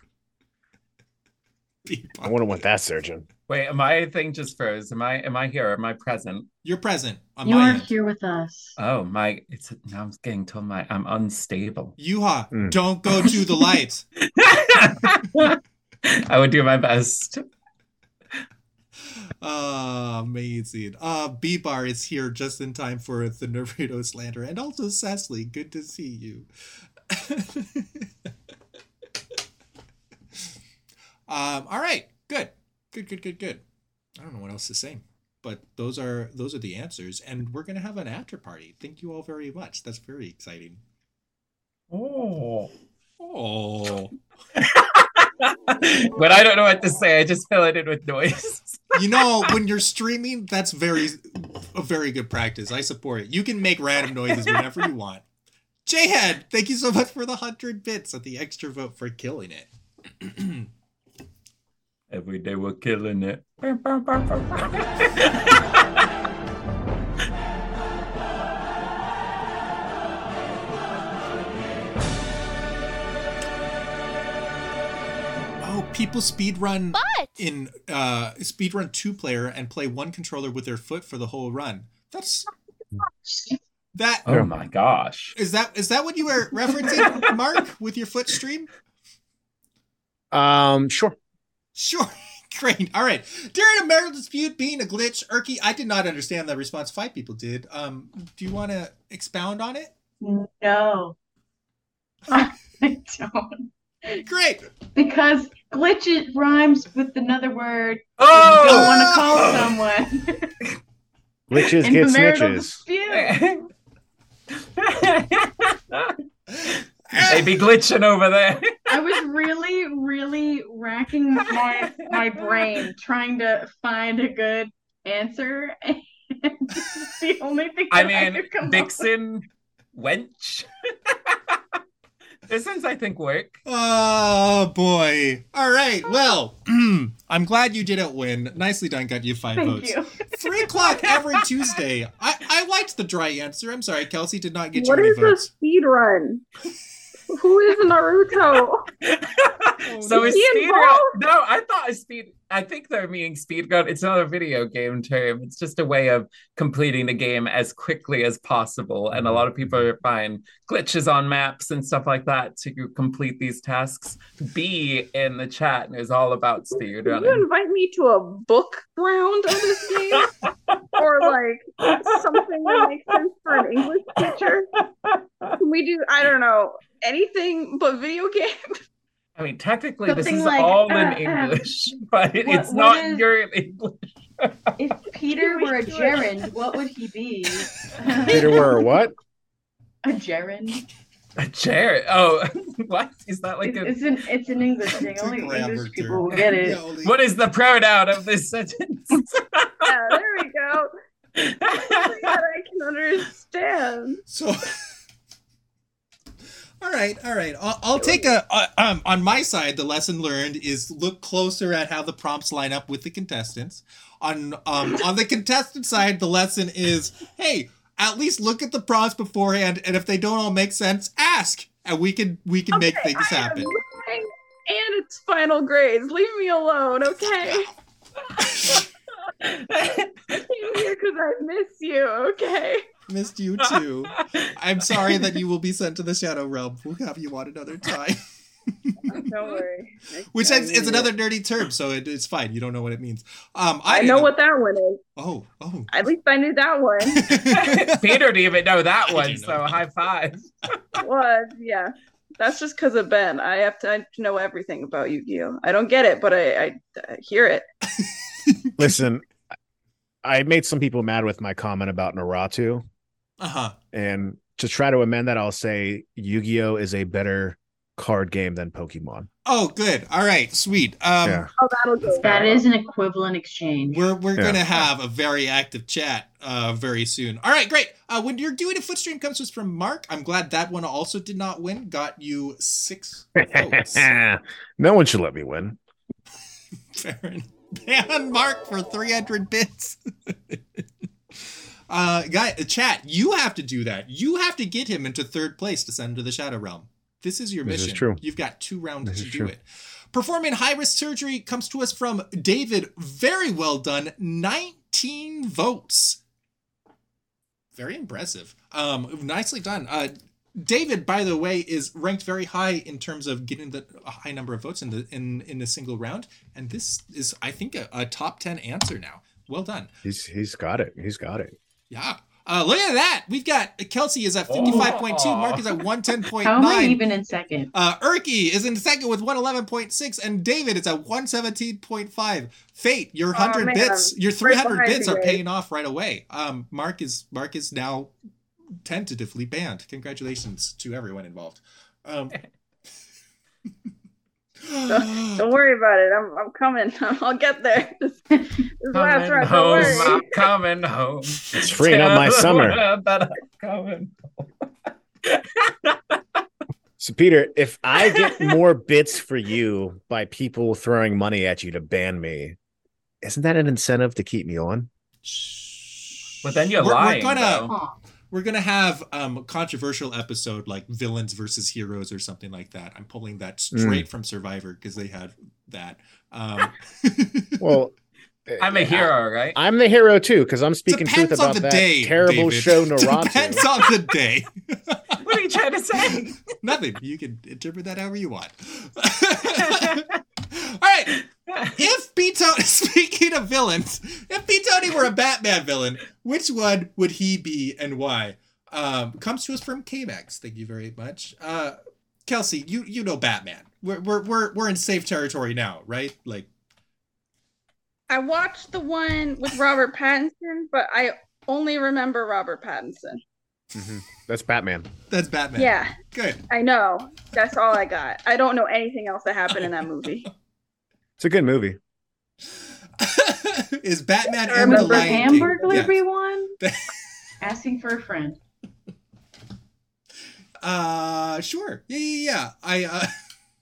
I wouldn't want that surgeon. Wait, am I thing just froze? Am I am I here? Am I present? You're present you are end. here with us. Oh my! It's now I'm getting told my I'm unstable. Yuha, Mm. don't go to the lights. I would do my best. Ah, amazing. Uh, B Bar is here just in time for the Naruto slander. And also Cecily, good to see you. um, all right, good. Good, good, good, good. I don't know what else to say. But those are those are the answers, and we're gonna have an after party. Thank you all very much. That's very exciting. Oh. Oh, when I don't know what to say, I just fill it in with noise. you know, when you're streaming, that's very a very good practice. I support it. You can make random noises whenever you want. J-Head, thank you so much for the hundred bits and the extra vote for killing it. Every day we're killing it. Oh, people speedrun But in uh speedrun two player and play one controller with their foot for the whole run. That's that. Oh my gosh. Is that is that what you were referencing, Mark, with your foot stream? Um, sure. Sure. Great. All right. During a marital dispute being a glitch, Erky, I did not understand the response five people did. Um, do you want to expound on it? No. I don't. Great. Because glitch it rhymes with another word. Oh! You don't want to call someone. Glitches in get the marital snitches. they be glitching over there. I was really, really racking my my brain trying to find a good answer, and the only thing. I that I mean, could come. Vixen, wench. this ones I think work. Oh boy. All right. Oh. Well, I'm glad you didn't win. Nicely done. Got you five Thank votes. you. Three o'clock every Tuesday. I, I liked the dry answer. I'm sorry, Kelsey did not get you What any is a votes. speed run? Who is Naruto? so Is is he speed involved? No, I thought speed. I think they're meaning speed run. It's not a video game term. It's just a way of completing the game as quickly as possible. And a lot of people are find glitches on maps and stuff like that to complete these tasks. B in the chat is all about speed Can you invite me to a book round of this game? or like something that makes sense for an English teacher? Can we do I don't know, anything but video game? I mean, technically, this is like, all uh, in um, English, but it- what- it's what not is- your English. If Peter were a gerund, what would he be? Peter were what? a gerund. A chair. Oh, what is that like? It's, A, it's an it's an English thing. Only English people will get it. What is the pronoun of this sentence? yeah, there we go. Something that I can understand. So, all right, all right. I'll, I'll take a uh, um on my side. The lesson learned is look closer at how the prompts line up with the contestants. On um on the contestant side, the lesson is hey, at least look at the prompts beforehand, and if they don't all make sense, ask, and we can we can make things I happen. And it's final grades. Leave me alone, okay? I came here because I miss you, okay? Missed you too. I'm sorry that you will be sent to the Shadow Realm. We'll have you on another time. Don't worry. Which is, is another it. nerdy term, so it, it's fine. You don't know what it means. Um, I, I didn't know what that one is. Oh, oh. At least I knew that one. Peter didn't even know that I one, didn't so know. high five. was yeah. That's just because of Ben. I have to, I have to know everything about Yu-Gi-Oh. I don't get it, but I, I, I hear it. Listen, I made some people mad with my comment about Naruto, Uh huh. and to try to amend that, I'll say Yu-Gi-Oh is a better card game than Pokemon. Oh, good. All right, sweet. Um, yeah. Oh, that'll go. That is an equivalent exchange. We're we're Yeah. gonna have a very active chat uh very soon. All right, great. Uh, when you're doing a foot stream comes to us from Mark. I'm glad that one also did not win. Got you six votes. no one should let me win. Fair enough. Ban Mark for 300 bits. Uh, guy, chat. You have to do that. You have to get him into third place to send to the Shadow Realm. This is your This is mission. true. You've got two rounds This to do true. it. Performing high risk surgery comes to us from David. Very well done. 19 votes. Very impressive. Um, nicely done. Uh, David, by the way, is ranked very high in terms of getting the a high number of votes in the in in a single round, and this is, I think, a, a top ten answer now. Well done. He's he's got it. He's got it. Yeah. Uh, look at that. We've got Kelsey is at fifty five point two. Mark is at 110.9. How am I even in second? Uh, Erky is in second with 111.6, and David is at 117.5. Fate, your 100 man. bits, your 300 bits are paying off right away. Um, Mark is Mark is now tentatively banned. Congratulations to everyone involved. Um, Don't worry about it. I'm, I'm coming. I'll get there. This, this last Coming round. Don't home, worry. I'm coming home. It's freeing up my summer. world that I'm coming. So Peter, if I get more bits for you by people throwing money at you to ban me, isn't that an incentive to keep me on? But then you're We're- we're lying. gonna- though. Huh. We're gonna have um, a controversial episode like villains versus heroes or something like that. I'm pulling that straight from Survivor because they had that. Um, Well, I'm a hero, right? I'm the hero too, because I'm speaking truth Depends on about the that day. terrible David. show Naruto. Depends on the day. What are you trying to say? Nothing. You can interpret that however you want. All right. If B Tony, speaking of villains, if B Tony were a Batman villain, which one would he be and why? Um, comes to us from KMax. Thank you very much. Uh, Kelsey, you you know Batman. We're we're we're we're in safe territory now, right? Like I watched the one with Robert Pattinson, but I only remember Robert Pattinson. Mhm. That's Batman. that's Batman. Yeah, Good. I know. That's all I got. I don't know anything else that happened in that movie. It's a good movie. Is Batman I and the remember Lion King? Hamburglar Yeah. Asking for a friend. Uh, sure. Yeah, yeah, yeah. I, uh,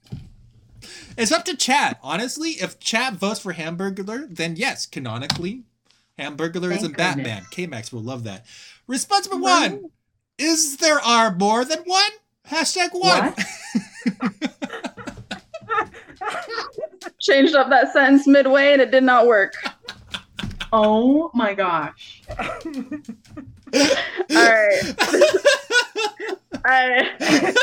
it's up to chat. Honestly, if chat votes for Hamburglar, then yes, canonically, Hamburglar is Thank in Batman. K Max will love that. Response number one Is there are more than one? Hashtag one. What? Changed up that sentence midway and it did not work. Oh my gosh. All right. I,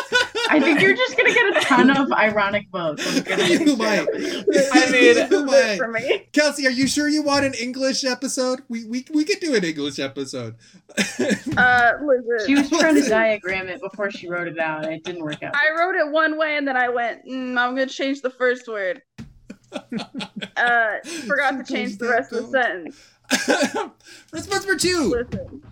I think you're just gonna get a ton of ironic votes. You might. up with you. I mean, this is it for me. Kelsey, are you sure you want an English episode? We we, we could do an English episode. Uh, listen. She was trying to diagram it before she wrote it out, and it didn't work out. I wrote it one way and then I went, mm, I'm gonna change the first word. Uh, forgot to change the rest of the sentence. Response number two. Listen,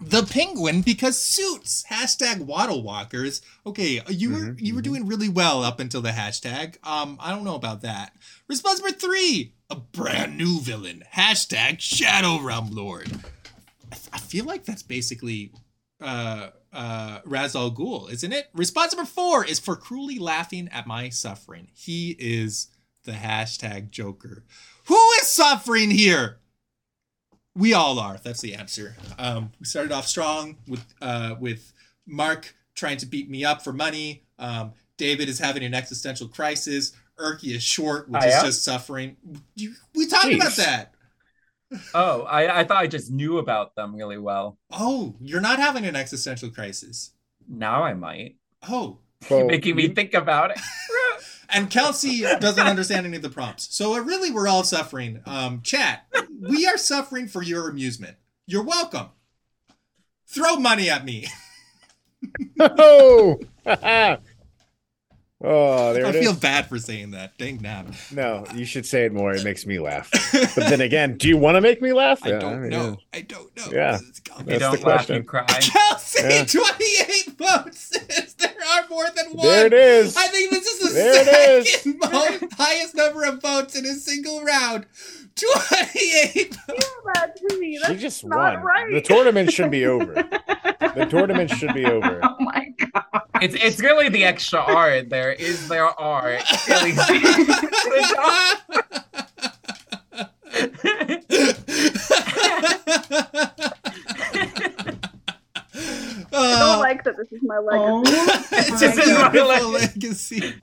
The penguin because suits. Hashtag waddle walkers. Okay, you were Mhm, you were mhm. doing really well up until the hashtag. Um, I don't know about that. Response number three. A brand new villain. Hashtag Shadow Realm Lord. I, I feel like that's basically uh uh Ra's al Ghul, isn't it? Response number four is for cruelly laughing at my suffering. He is the hashtag Joker. Who is suffering here? We all are. That's the answer. Um, we started off strong with uh, with Mark trying to beat me up for money. Um, David is having an existential crisis. Erky is short, which I is am? just suffering. You, we talked about that. Oh, I, I thought I just knew about them really well. Oh, you're not having an existential crisis. Now I might. Oh, So, Making me think about it. and Kelsey doesn't understand any of the prompts. So really, we're all suffering. Um, chat, we are suffering for your amusement. You're welcome. Throw money at me. oh, oh, there I it is. feel bad for saying that. Dang nab. No, you should say it more. It makes me laugh. But then again, do you want to make me laugh? I Yeah, don't mean, know. I don't know. Yeah. If you don't laugh, question. you cry. Kelsey, Yeah. 28 votes. there are more than one. There it is. I think this is the There it is. second most highest number of votes in a single round. 28 that to me. She That's just not won. right. The tournament should be over. The tournament should be over. Oh my god. It's it's really the extra R in there. Is there R? It's really I Uh, don't like that this is my Oh, legacy. it's This a is my beautiful legacy.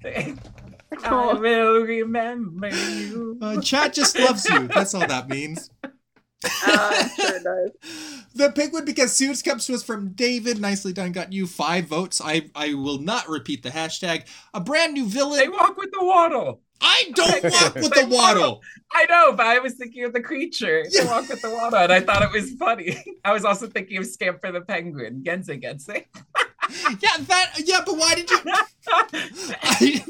Legacy. I will remember you. Uh, chat just loves you. That's all that means. Uh, sure it does. The penguin because suits comes to us from David. Nicely done. Got you five votes. I I will not repeat the hashtag. A brand new villain. They walk with the waddle. I don't walk with the waddle. I know, but I was thinking of the creature. They walk with the waddle, and I thought it was funny. I was also thinking of Scamper the Penguin. Gense Gense. Yeah, that. Yeah, but why did you? I,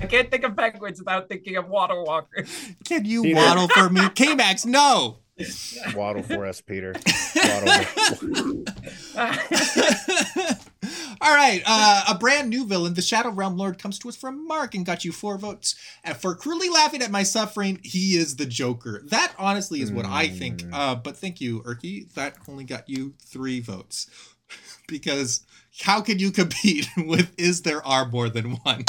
I can't think of penguins without thinking of waddle walkers. can you Peter. waddle for me, K Max? No. Waddle for us, Peter. Waddle. All right, uh, a brand new villain, the Shadow Realm Lord, comes to us from Mark and got you four votes. And for cruelly laughing at my suffering, he is the Joker. That honestly is what I think. Mm. Uh, but thank you, Erky. That only got you three votes. because how can you compete with Is There Are More Than One?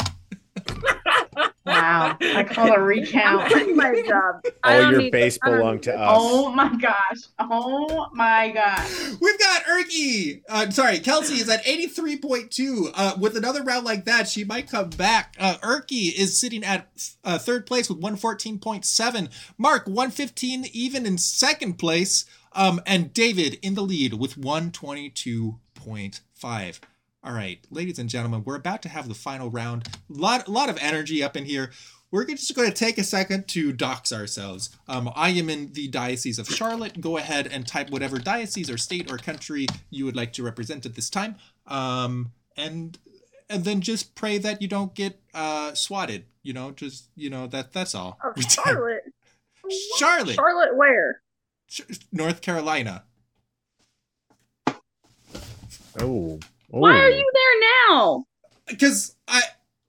Wow. I call a recount. My job. I All your need- base I belong need to us. Oh my gosh. Oh my gosh. We've got Erky. Uh, sorry, Kelsey is at 83.2. Uh, with another round like that, she might come back. Uh, Erky is sitting at uh, third place with 114.7. Mark, 115, even in second place. Um, and David in the lead with 122.5. All right, ladies and gentlemen, we're about to have the final round. Lot, lot of energy up in here. We're just going to take a second to dox ourselves. Um, I am in the Diocese of Charlotte. Go ahead and type whatever diocese or state or country you would like to represent at this time. Um, and and then just pray that you don't get uh, swatted. You know, just you know that that's all. Oh, Charlotte. Charlotte, Charlotte, where? North Carolina. Oh. Why are you there now? Because I,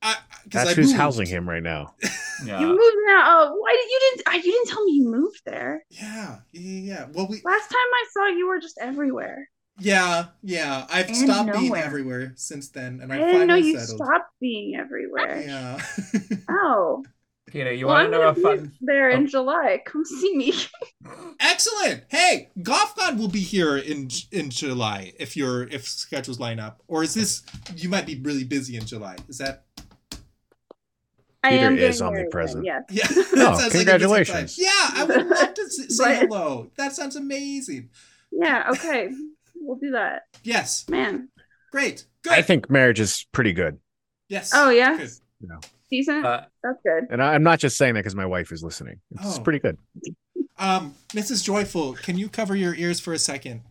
I, because That's I who's moved. housing him right now. Yeah. You moved now. Oh, why did you didn't? You didn't tell me you moved there. Yeah, yeah, yeah. Well, we, Last time I saw you were just everywhere. yeah, yeah. I've And stopped being everywhere since then, and I I, didn't know you settled. stopped being everywhere. Yeah. Oh, Peter, you well, want to know a gonna fun? there in Oh. July. Come see me. Excellent. Hey, GothCon will be here in in July if your if schedules line up. Or is this you might be really busy in July? Is that I Peter am is omnipresent. then, yeah? Oh, that sounds like congratulations. yeah, I would love to say But- hello. That sounds amazing. Yeah. Okay. We'll do that. Yes. Man. Great. Good. I think marriage is pretty good. yes. Oh yeah. Good. Decent. Uh, That's good. And I, I'm not just saying that because my wife is listening. It's Oh. pretty good. Um, Mrs. Joyful, can you cover your ears for a second?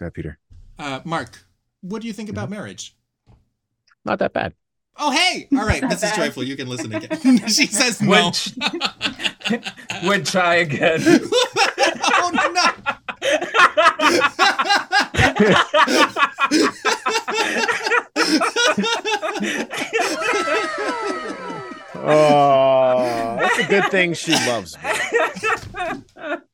Yeah, Peter. Uh, Mark, what do you think Mm-hmm. about marriage? Not that bad. Oh, hey! All right, Mrs. bad. Joyful, you can listen again. she says no. Would, would try again. oh Oh, that's a good thing she loves me.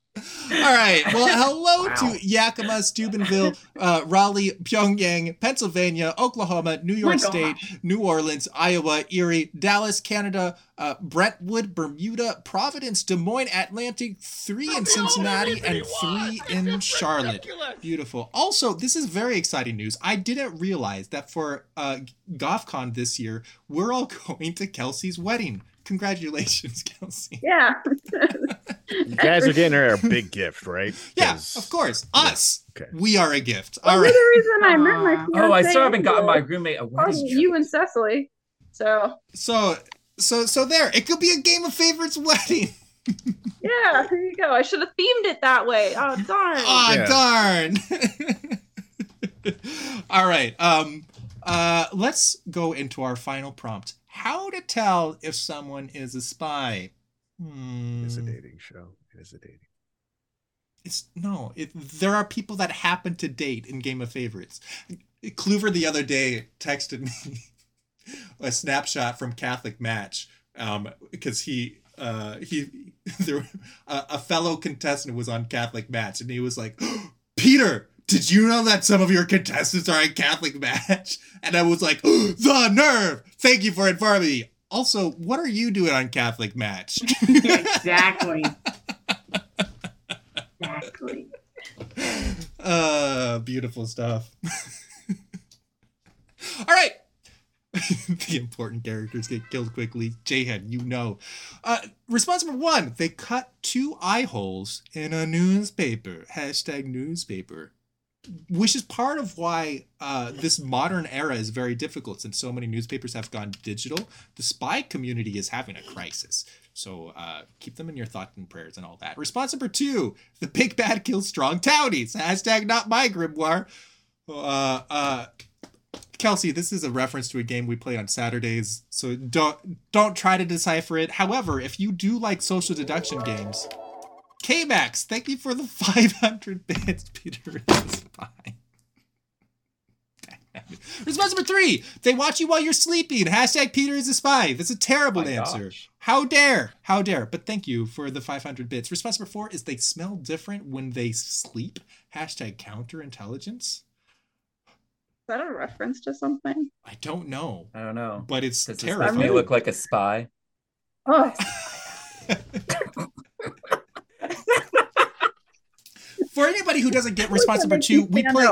All right. Well, hello Wow. to Yakima, Steubenville, uh, Raleigh, Pyongyang, Pennsylvania, Oklahoma, New York State, New Orleans, Iowa, Erie, Dallas, Canada, uh, Brentwood, Bermuda, Providence, Des Moines, Atlantic, three in Cincinnati, and three in Charlotte. Beautiful. Also, this is very exciting news. I didn't realize that for uh, GothCon this year, we're all going to Kelsey's wedding. Congratulations, Kelsey. Yeah. You guys are getting her a big gift, right? Yeah, 'Cause- of course. Us. Okay. We are a gift. Well, All you're right. the reason I met my Aw. fiance. oh, I still haven't gotten my roommate a Oh, wedding you and Cecily. So So, so, so there. It could be a game of favorites wedding. yeah, here you go. I should have themed it that way. Oh darn. Oh Yeah. darn. All right. Um. Uh. Let's go into our final prompt. How to tell if someone is a spy? Hmm. It's a dating show. It is a dating. It's no. It, there are people that happen to date in Game of Favorites. Kluver the other day texted me a snapshot from Catholic Match um, because he uh, he there a, a fellow contestant was on Catholic Match and he was like, Peter. Did you know that some of your contestants are in Catholic Match? And I was like, the nerve! Thank you for informing me. Also, what are you doing on Catholic Match? exactly. exactly. Uh, beautiful stuff. All right. the important characters get killed quickly. Jayhead, you know. Uh, response number one they cut two eye holes in a newspaper. Hashtag newspaper. Which is part of why uh, this modern era is very difficult since so many newspapers have gone digital. The spy community is having a crisis. So uh, keep them in your thoughts and prayers and all that. Response number two the big bad kills strong townies. Hashtag not my grimoire. Uh, uh, Kelsey, this is a reference to a game we play on Saturdays, so don't don't try to decipher it. However, if you do like social deduction games, K-Max, thank you for the 500 bits. Peter is a spy. Response number three: They watch you while you're sleeping. Hashtag Peter is a spy. That's a terrible My answer. gosh. How dare? How dare? But thank you for the 500 bits. Response number four is they smell different when they sleep. Hashtag counterintelligence. Is that a reference to something? I don't know, I don't know. but it's Does this terrifying. make look like a spy? Oh, For anybody who doesn't get response number two, we play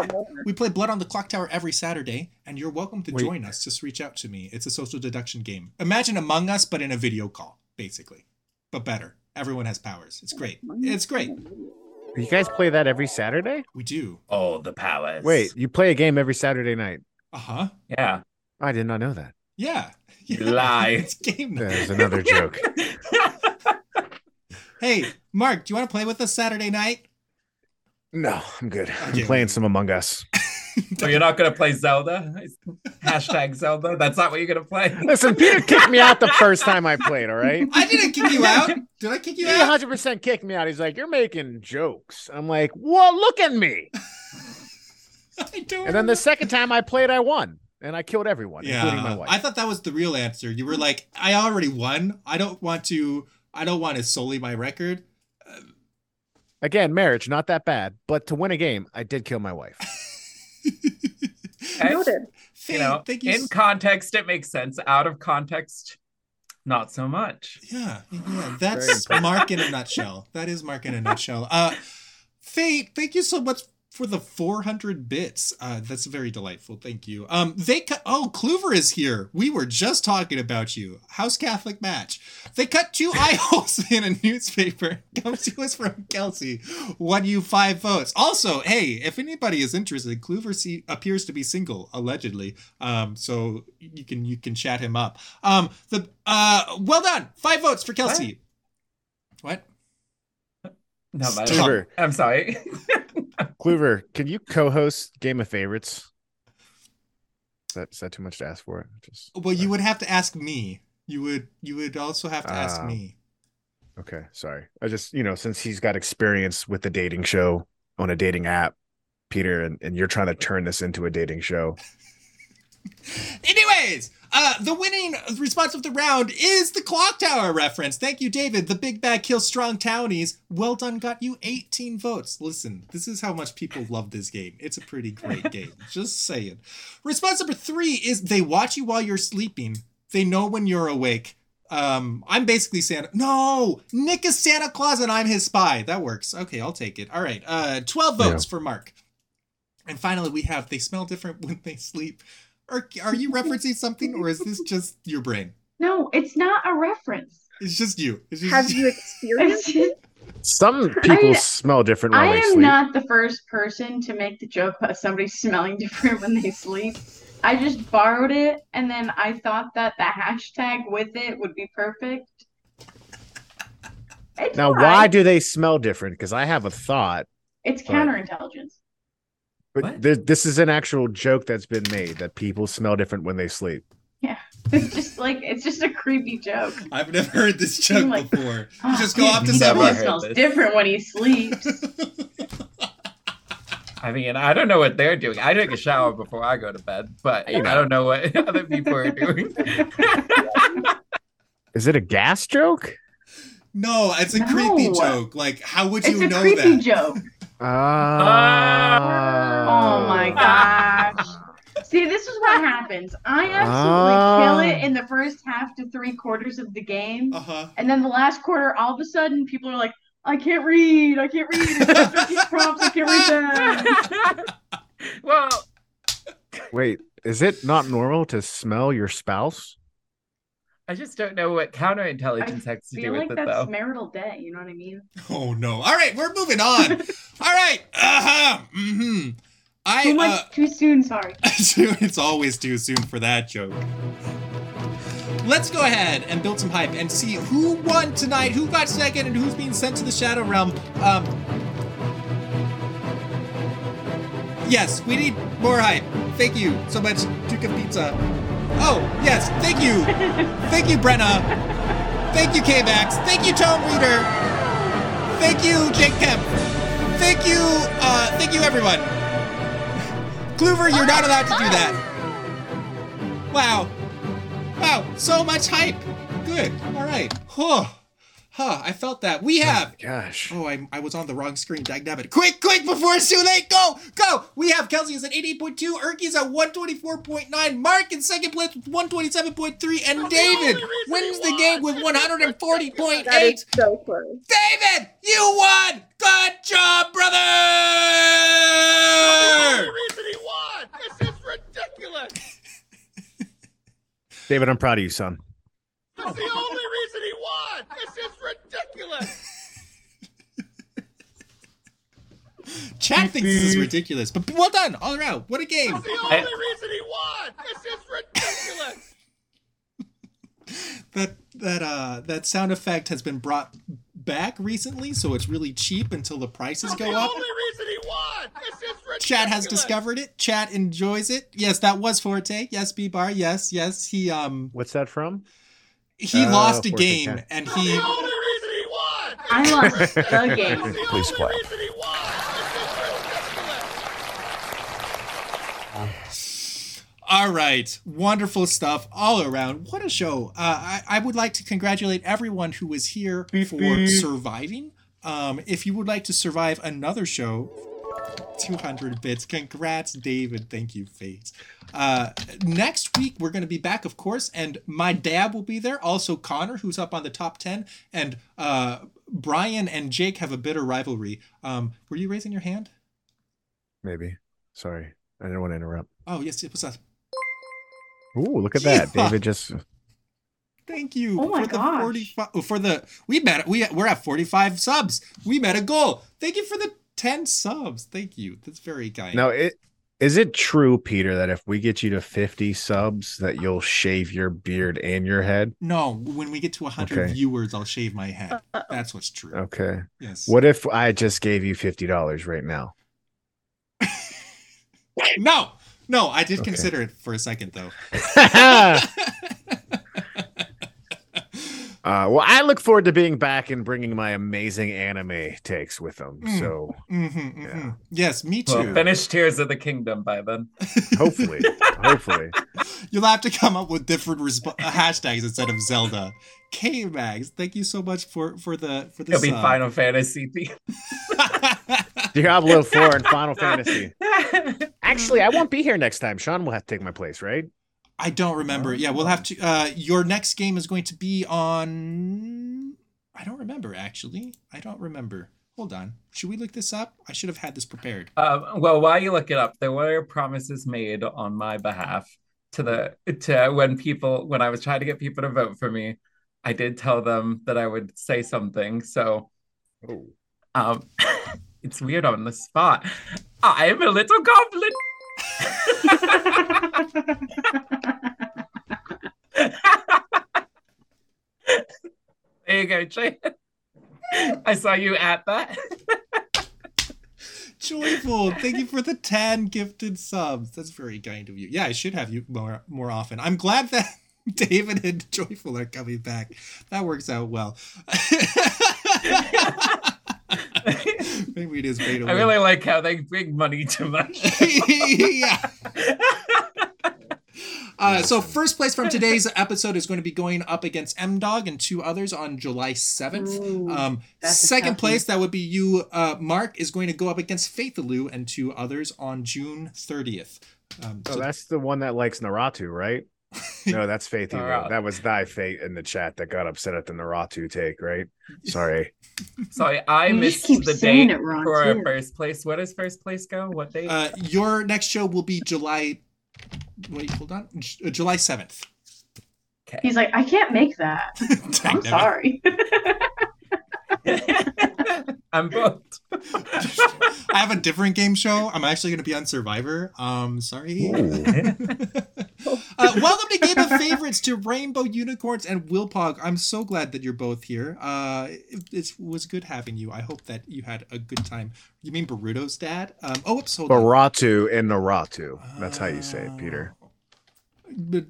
we play Blood on the Clock Tower every Saturday, and you're welcome to Wait. join us. Just reach out to me. It's a social deduction game. Imagine Among Us, but in a video call, basically, but better. Everyone has powers. It's great. It's great. You guys play that every Saturday? We do. Oh, the powers. Wait, you play a game every Saturday night? Uh huh. Yeah. I did not know that. Yeah. You Yeah. lie. It's game night. There's another joke. Hey, Mark, do you want to play with us Saturday night? No, I'm good. I'm playing some Among Us. So oh, you're not gonna play Zelda? Hashtag Zelda. That's not what you're gonna play. Listen, Peter kicked me out the first time I played, all right? I didn't kick you out. Did I kick He you out? 100% kicked me out. He's like, You're making jokes. I'm like, Well, look at me. I don't. And then the second time I played, I won. And I killed everyone, including my wife. I thought that was the real answer. You were like, I already won. I don't want to. I don't want to sully my record. Again, marriage, not that bad. But to win a game, I did kill my wife. Noted. You know, thank you. in context, it makes sense. Out of context, not so much. yeah, yeah, that's. Mark in a nutshell. That is Mark in a nutshell. Uh, Fate, thank you so much for the 400 bits. Uh, that's very delightful. Thank you. Um, they cut. Oh, Kluver is here. We were just talking about you. House Catholic match. They cut two eye holes in a newspaper. Comes to us from Kelsey. Won you five votes. Also, hey, if anybody is interested, Kluver see, appears to be single allegedly. Um, so you can you can chat him up. Um, the uh, well done. Five votes for Kelsey. What? No, my Stop. I'm sorry. Kluver, can you co-host Game of Favorites? Is that, is that too much to ask for? Just Well, you would have to ask me. You would you would also have to ask Ah. me. okay. Sorry, I just you know since he's got experience with the dating show on a dating app, Peter, and, and you're trying to turn this into a dating show. Anyways, uh, the winning response of the round is the clock tower reference. Thank you, David. The big bag kills strong townies. Well done, got you 18 votes. Listen, this is how much people love this game. It's a pretty great game. Just saying. Response number three is they watch you while you're sleeping. They know when you're awake. Um, I'm basically Santa. No, Nick is Santa Claus and I'm his spy. That works. Okay, I'll take it. All right. Uh, 12 votes for Mark. And finally, we have they smell different when they sleep. Are, are you referencing something or is this just your brain? No, it's not a reference. It's just you. It's just Have you experienced it? Some people I- smell different when I they am sleep. not the first person to make the joke about somebody smelling different when they sleep. I just borrowed it and then I thought that the hashtag with it would be perfect. It's now, fine. why do they smell different? Because I have a thought, It's but- counterintelligence. But th- this is an actual joke that's been made that people smell different when they sleep. Yeah, it's just like it's just a creepy joke. I've never heard this joke Like, before. You Oh, just go up to he Never someone. smells this. different when he sleeps. I mean, I don't know what they're doing. I take a shower before I go to bed, but You know. I don't know what other people are doing. Is it a gas joke? No, it's a creepy joke. Like, how would it's you a know creepy that? joke. Ah. Oh my gosh. See, this is what happens. I absolutely Ah. kill it in the first half to three quarters of the game. Uh huh. And then the last quarter, all of a sudden, people are like, I can't read. I can't read. It's not 15 prompts. I can't read them. well, Wait, is it not normal to smell your spouse? I just don't know what counterintelligence has to do feel with like it, that's though. marital day. You know what I mean? Oh no. All right, we're moving on. All right. Uh huh. Mm-hmm. I Too uh, much, too soon. Sorry. it's always too soon for that joke. Let's go ahead and build some hype and see who won tonight, who got second, and who's being sent to the Shadow Realm. Um, yes, we need more hype. Thank you so much, Duke of Pizza. Oh, yes, thank you. Thank you, Brenna. Thank you, K-Max. Thank you, Tone Reader. Thank you, Jake Kemp. Thank you, uh, thank you, everyone. Clover, you're not allowed to do that. Wow. Wow, so much hype. Good. All right. Whew. Huh, I felt that. We have. Gosh. Oh, I, I was on the wrong screen. Dagnabbit. Quick, quick, before it's too late. Go, go. We have Kelsey is at 88.2, Erky's at 124.9, Mark in second place with 127.3, and David wins the game with 140.8. That is so close. David, you won! Good job, brother! This is ridiculous. David, I'm proud of you, son. Chat thinks this is ridiculous, but well done all around. What a game! That's the only reason he won. This is ridiculous. that that uh that sound effect has been brought back recently, so it's really cheap until the prices go up. that's the only reason he won Chat has discovered it. Chat enjoys it. Yes, that was Forte. Yes, B Bar. Yes, yes. He um What's that from? he Oh, lost a Forte game Chat. and he I lost the game. Please clap. All right, wonderful stuff all around. What a show! Uh, I, I would like to congratulate everyone who was here for surviving. Um, if you would like to survive another show, 200 bits. Congrats, David. Thank you, Fate. Uh, next week, we're going to be back, of course, and my dad will be there. Also, Connor, who's up on the top 10. And uh, Brian and Jake have a bitter rivalry. Um, were you raising your hand? Maybe. Sorry. I didn't want to interrupt. Oh, yes, it was us. Ooh, look at that. Yeah. David just Thank you Oh my for the gosh. 45 oh, for the we met we we're at 45 subs. We met a goal. Thank you for the 10 subs. Thank you. That's very kind. Now it is it true, Peter, that if we get you to 50 subs that you'll shave your beard and your head? No, when we get to 100 Okay. viewers, I'll shave my head. Uh, That's what's true. Okay. Yes. What if I just gave you $50 right now? No. No, I did Okay. consider it for a second though. uh, well, I look forward to being back and bringing my amazing anime takes with them. Mm. So Mhm, mhm. Yeah. Yes, me too. Well, finish Tears of the Kingdom by then. hopefully, hopefully. You'll have to come up with different resp- uh, hashtags instead of Zelda. K Mags, thank you so much for for the for the It'll be. Final Fantasy theme. Diablo 4 and Final Fantasy. Actually, I won't be here next time. Sean will have to take my place, right? I don't remember. Yeah, we'll have to. Uh, your next game is going to be on. I don't remember actually. I don't remember. Hold on. Should we look this up? I should have had this prepared. Um, well, while you look it up, there were promises made on my behalf to the to when people when I was trying to get people to vote for me. I did tell them that I would say something. So Oh. um, it's weird on the spot. I'm a little goblin. there you go, Jay. I saw you at that. Joyful. Thank you for the ten gifted subs. That's very kind of you. Yeah, I should have you more more often. I'm glad that David and Joyful are coming back. That works out well. Maybe it is beta. I win. really like how they bring money to my yeah. Uh, so first place from today's episode is going to be going up against M Dog and two others on July seventh. Um, second place, that would be you, uh, Mark, is going to go up against Faithaloo and two others on June thirtieth. Um, Oh, so- that's the one that likes Naratu, right? No, that's Faith. Emo. Naratu. That was thy fate in the chat that got upset at the Naratu take, right? Sorry. Sorry, I You missed keep the date it wrong, for too. first place. Where does first place go? What date? uh, your next show will be July. Wait, hold on. J- uh, July seventh. He's like, I can't make that. I'm sorry. I'm booked. I have a different game show. I'm actually going to be on Survivor. Um, sorry. uh, welcome to Game of Favorites to Rainbow Unicorns and Wilpog. I'm so glad that you're both here. Uh, it, it was good having you. I hope that you had a good time. You mean Baruto's dad? Um, oh, oops, hold on. Baratu and Naratu. That's how you say it, Peter. But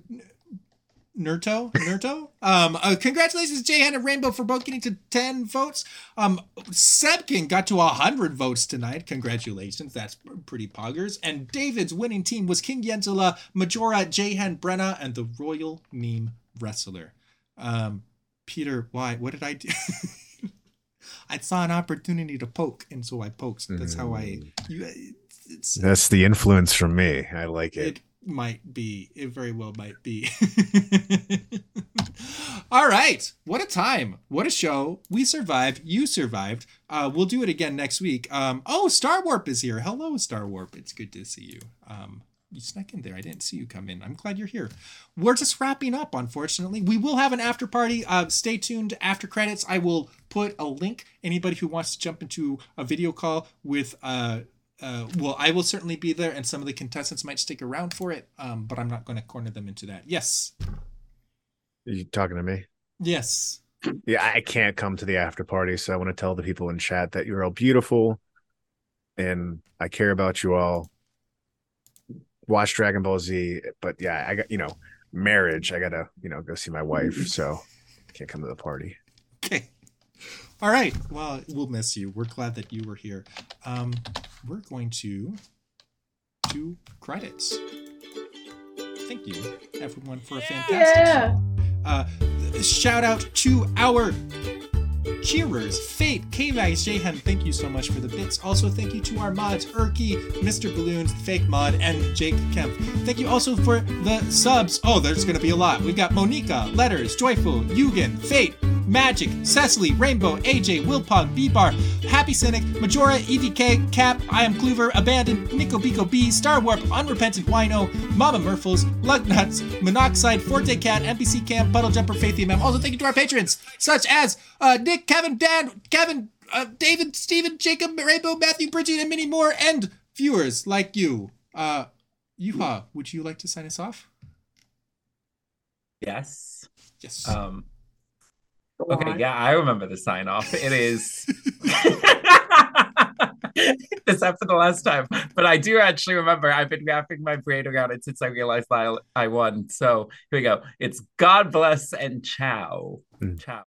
Nurto, Nurto. Um, uh, congratulations, Jay and Rainbow, for both getting to ten votes. Um, Sebkin got to hundred votes tonight. Congratulations, that's pretty poggers. And David's winning team was King Yenzela, Majora, Jahan Brenna, and the Royal Meme Wrestler. Um, Peter, why? What did I do? I saw an opportunity to poke, and so I poked. That's how I. You, it's, it's, That's the influence from me. I like it. it might be. It very well might be. All right. What a time. What a show. We survived. You survived. Uh, we'll do it again next week. Um, oh, Star Warp is here. Hello, Star Warp. It's good to see you. Um, you snuck in there. I didn't see you come in. I'm glad you're here. We're just wrapping up, unfortunately. We will have an after party. Uh, stay tuned after credits. I will put a link. Anybody who wants to jump into a video call with uh, uh, well, I will certainly be there, and some of the contestants might stick around for it. Um, but I'm not going to corner them into that. Yes, Are you talking to me? yes. Yeah, I can't come to the after party, so I want to tell the people in chat that you're all beautiful, and I care about you all. Watch Dragon Ball Z, but yeah, I got you know marriage. I gotta you know go see my wife, so I can't come to the party. Okay. All right. Well, we'll miss you. We're glad that you were here. Um, we're going to do credits. Thank you, everyone, for a fantastic Yeah. show. Uh, shout out to our cheerers, Fate, K-Max, Jahan, thank you so much for the bits. Also, thank you to our mods, Erky, Mr. Balloons, Fake Mod, and Jake Kemp. Thank you also for the subs. Oh, there's going to be a lot. We've got Monica, Letters, Joyful, Yugen, Fate, Magic, Cecily, Rainbow, AJ, Wilpog, B-Bar, Happy Cynic, Majora, EVK, Cap, I Am Clover, Abandoned, Nico Bico B, Star Warp, Unrepentant Wino, Mama Murfles, Lugnuts, Monoxide, Forte Cat, NPC Camp, Puddle Jumper, Faith EMM. Also, thank you to our patrons, such as uh, Nick, Kevin, Dan, Kevin, uh, David, Stephen, Jacob, Rainbow, Matthew, Bridget, and many more, and viewers like you. Uh, Yuha, would you like to sign us off? Yes. Yes. Um, okay, on. yeah, I remember the sign off. It is this happened the last time, but I do actually remember. I've been wrapping my brain around it since I realized I, I won. So here we go. It's God bless and ciao. Mm. Ciao.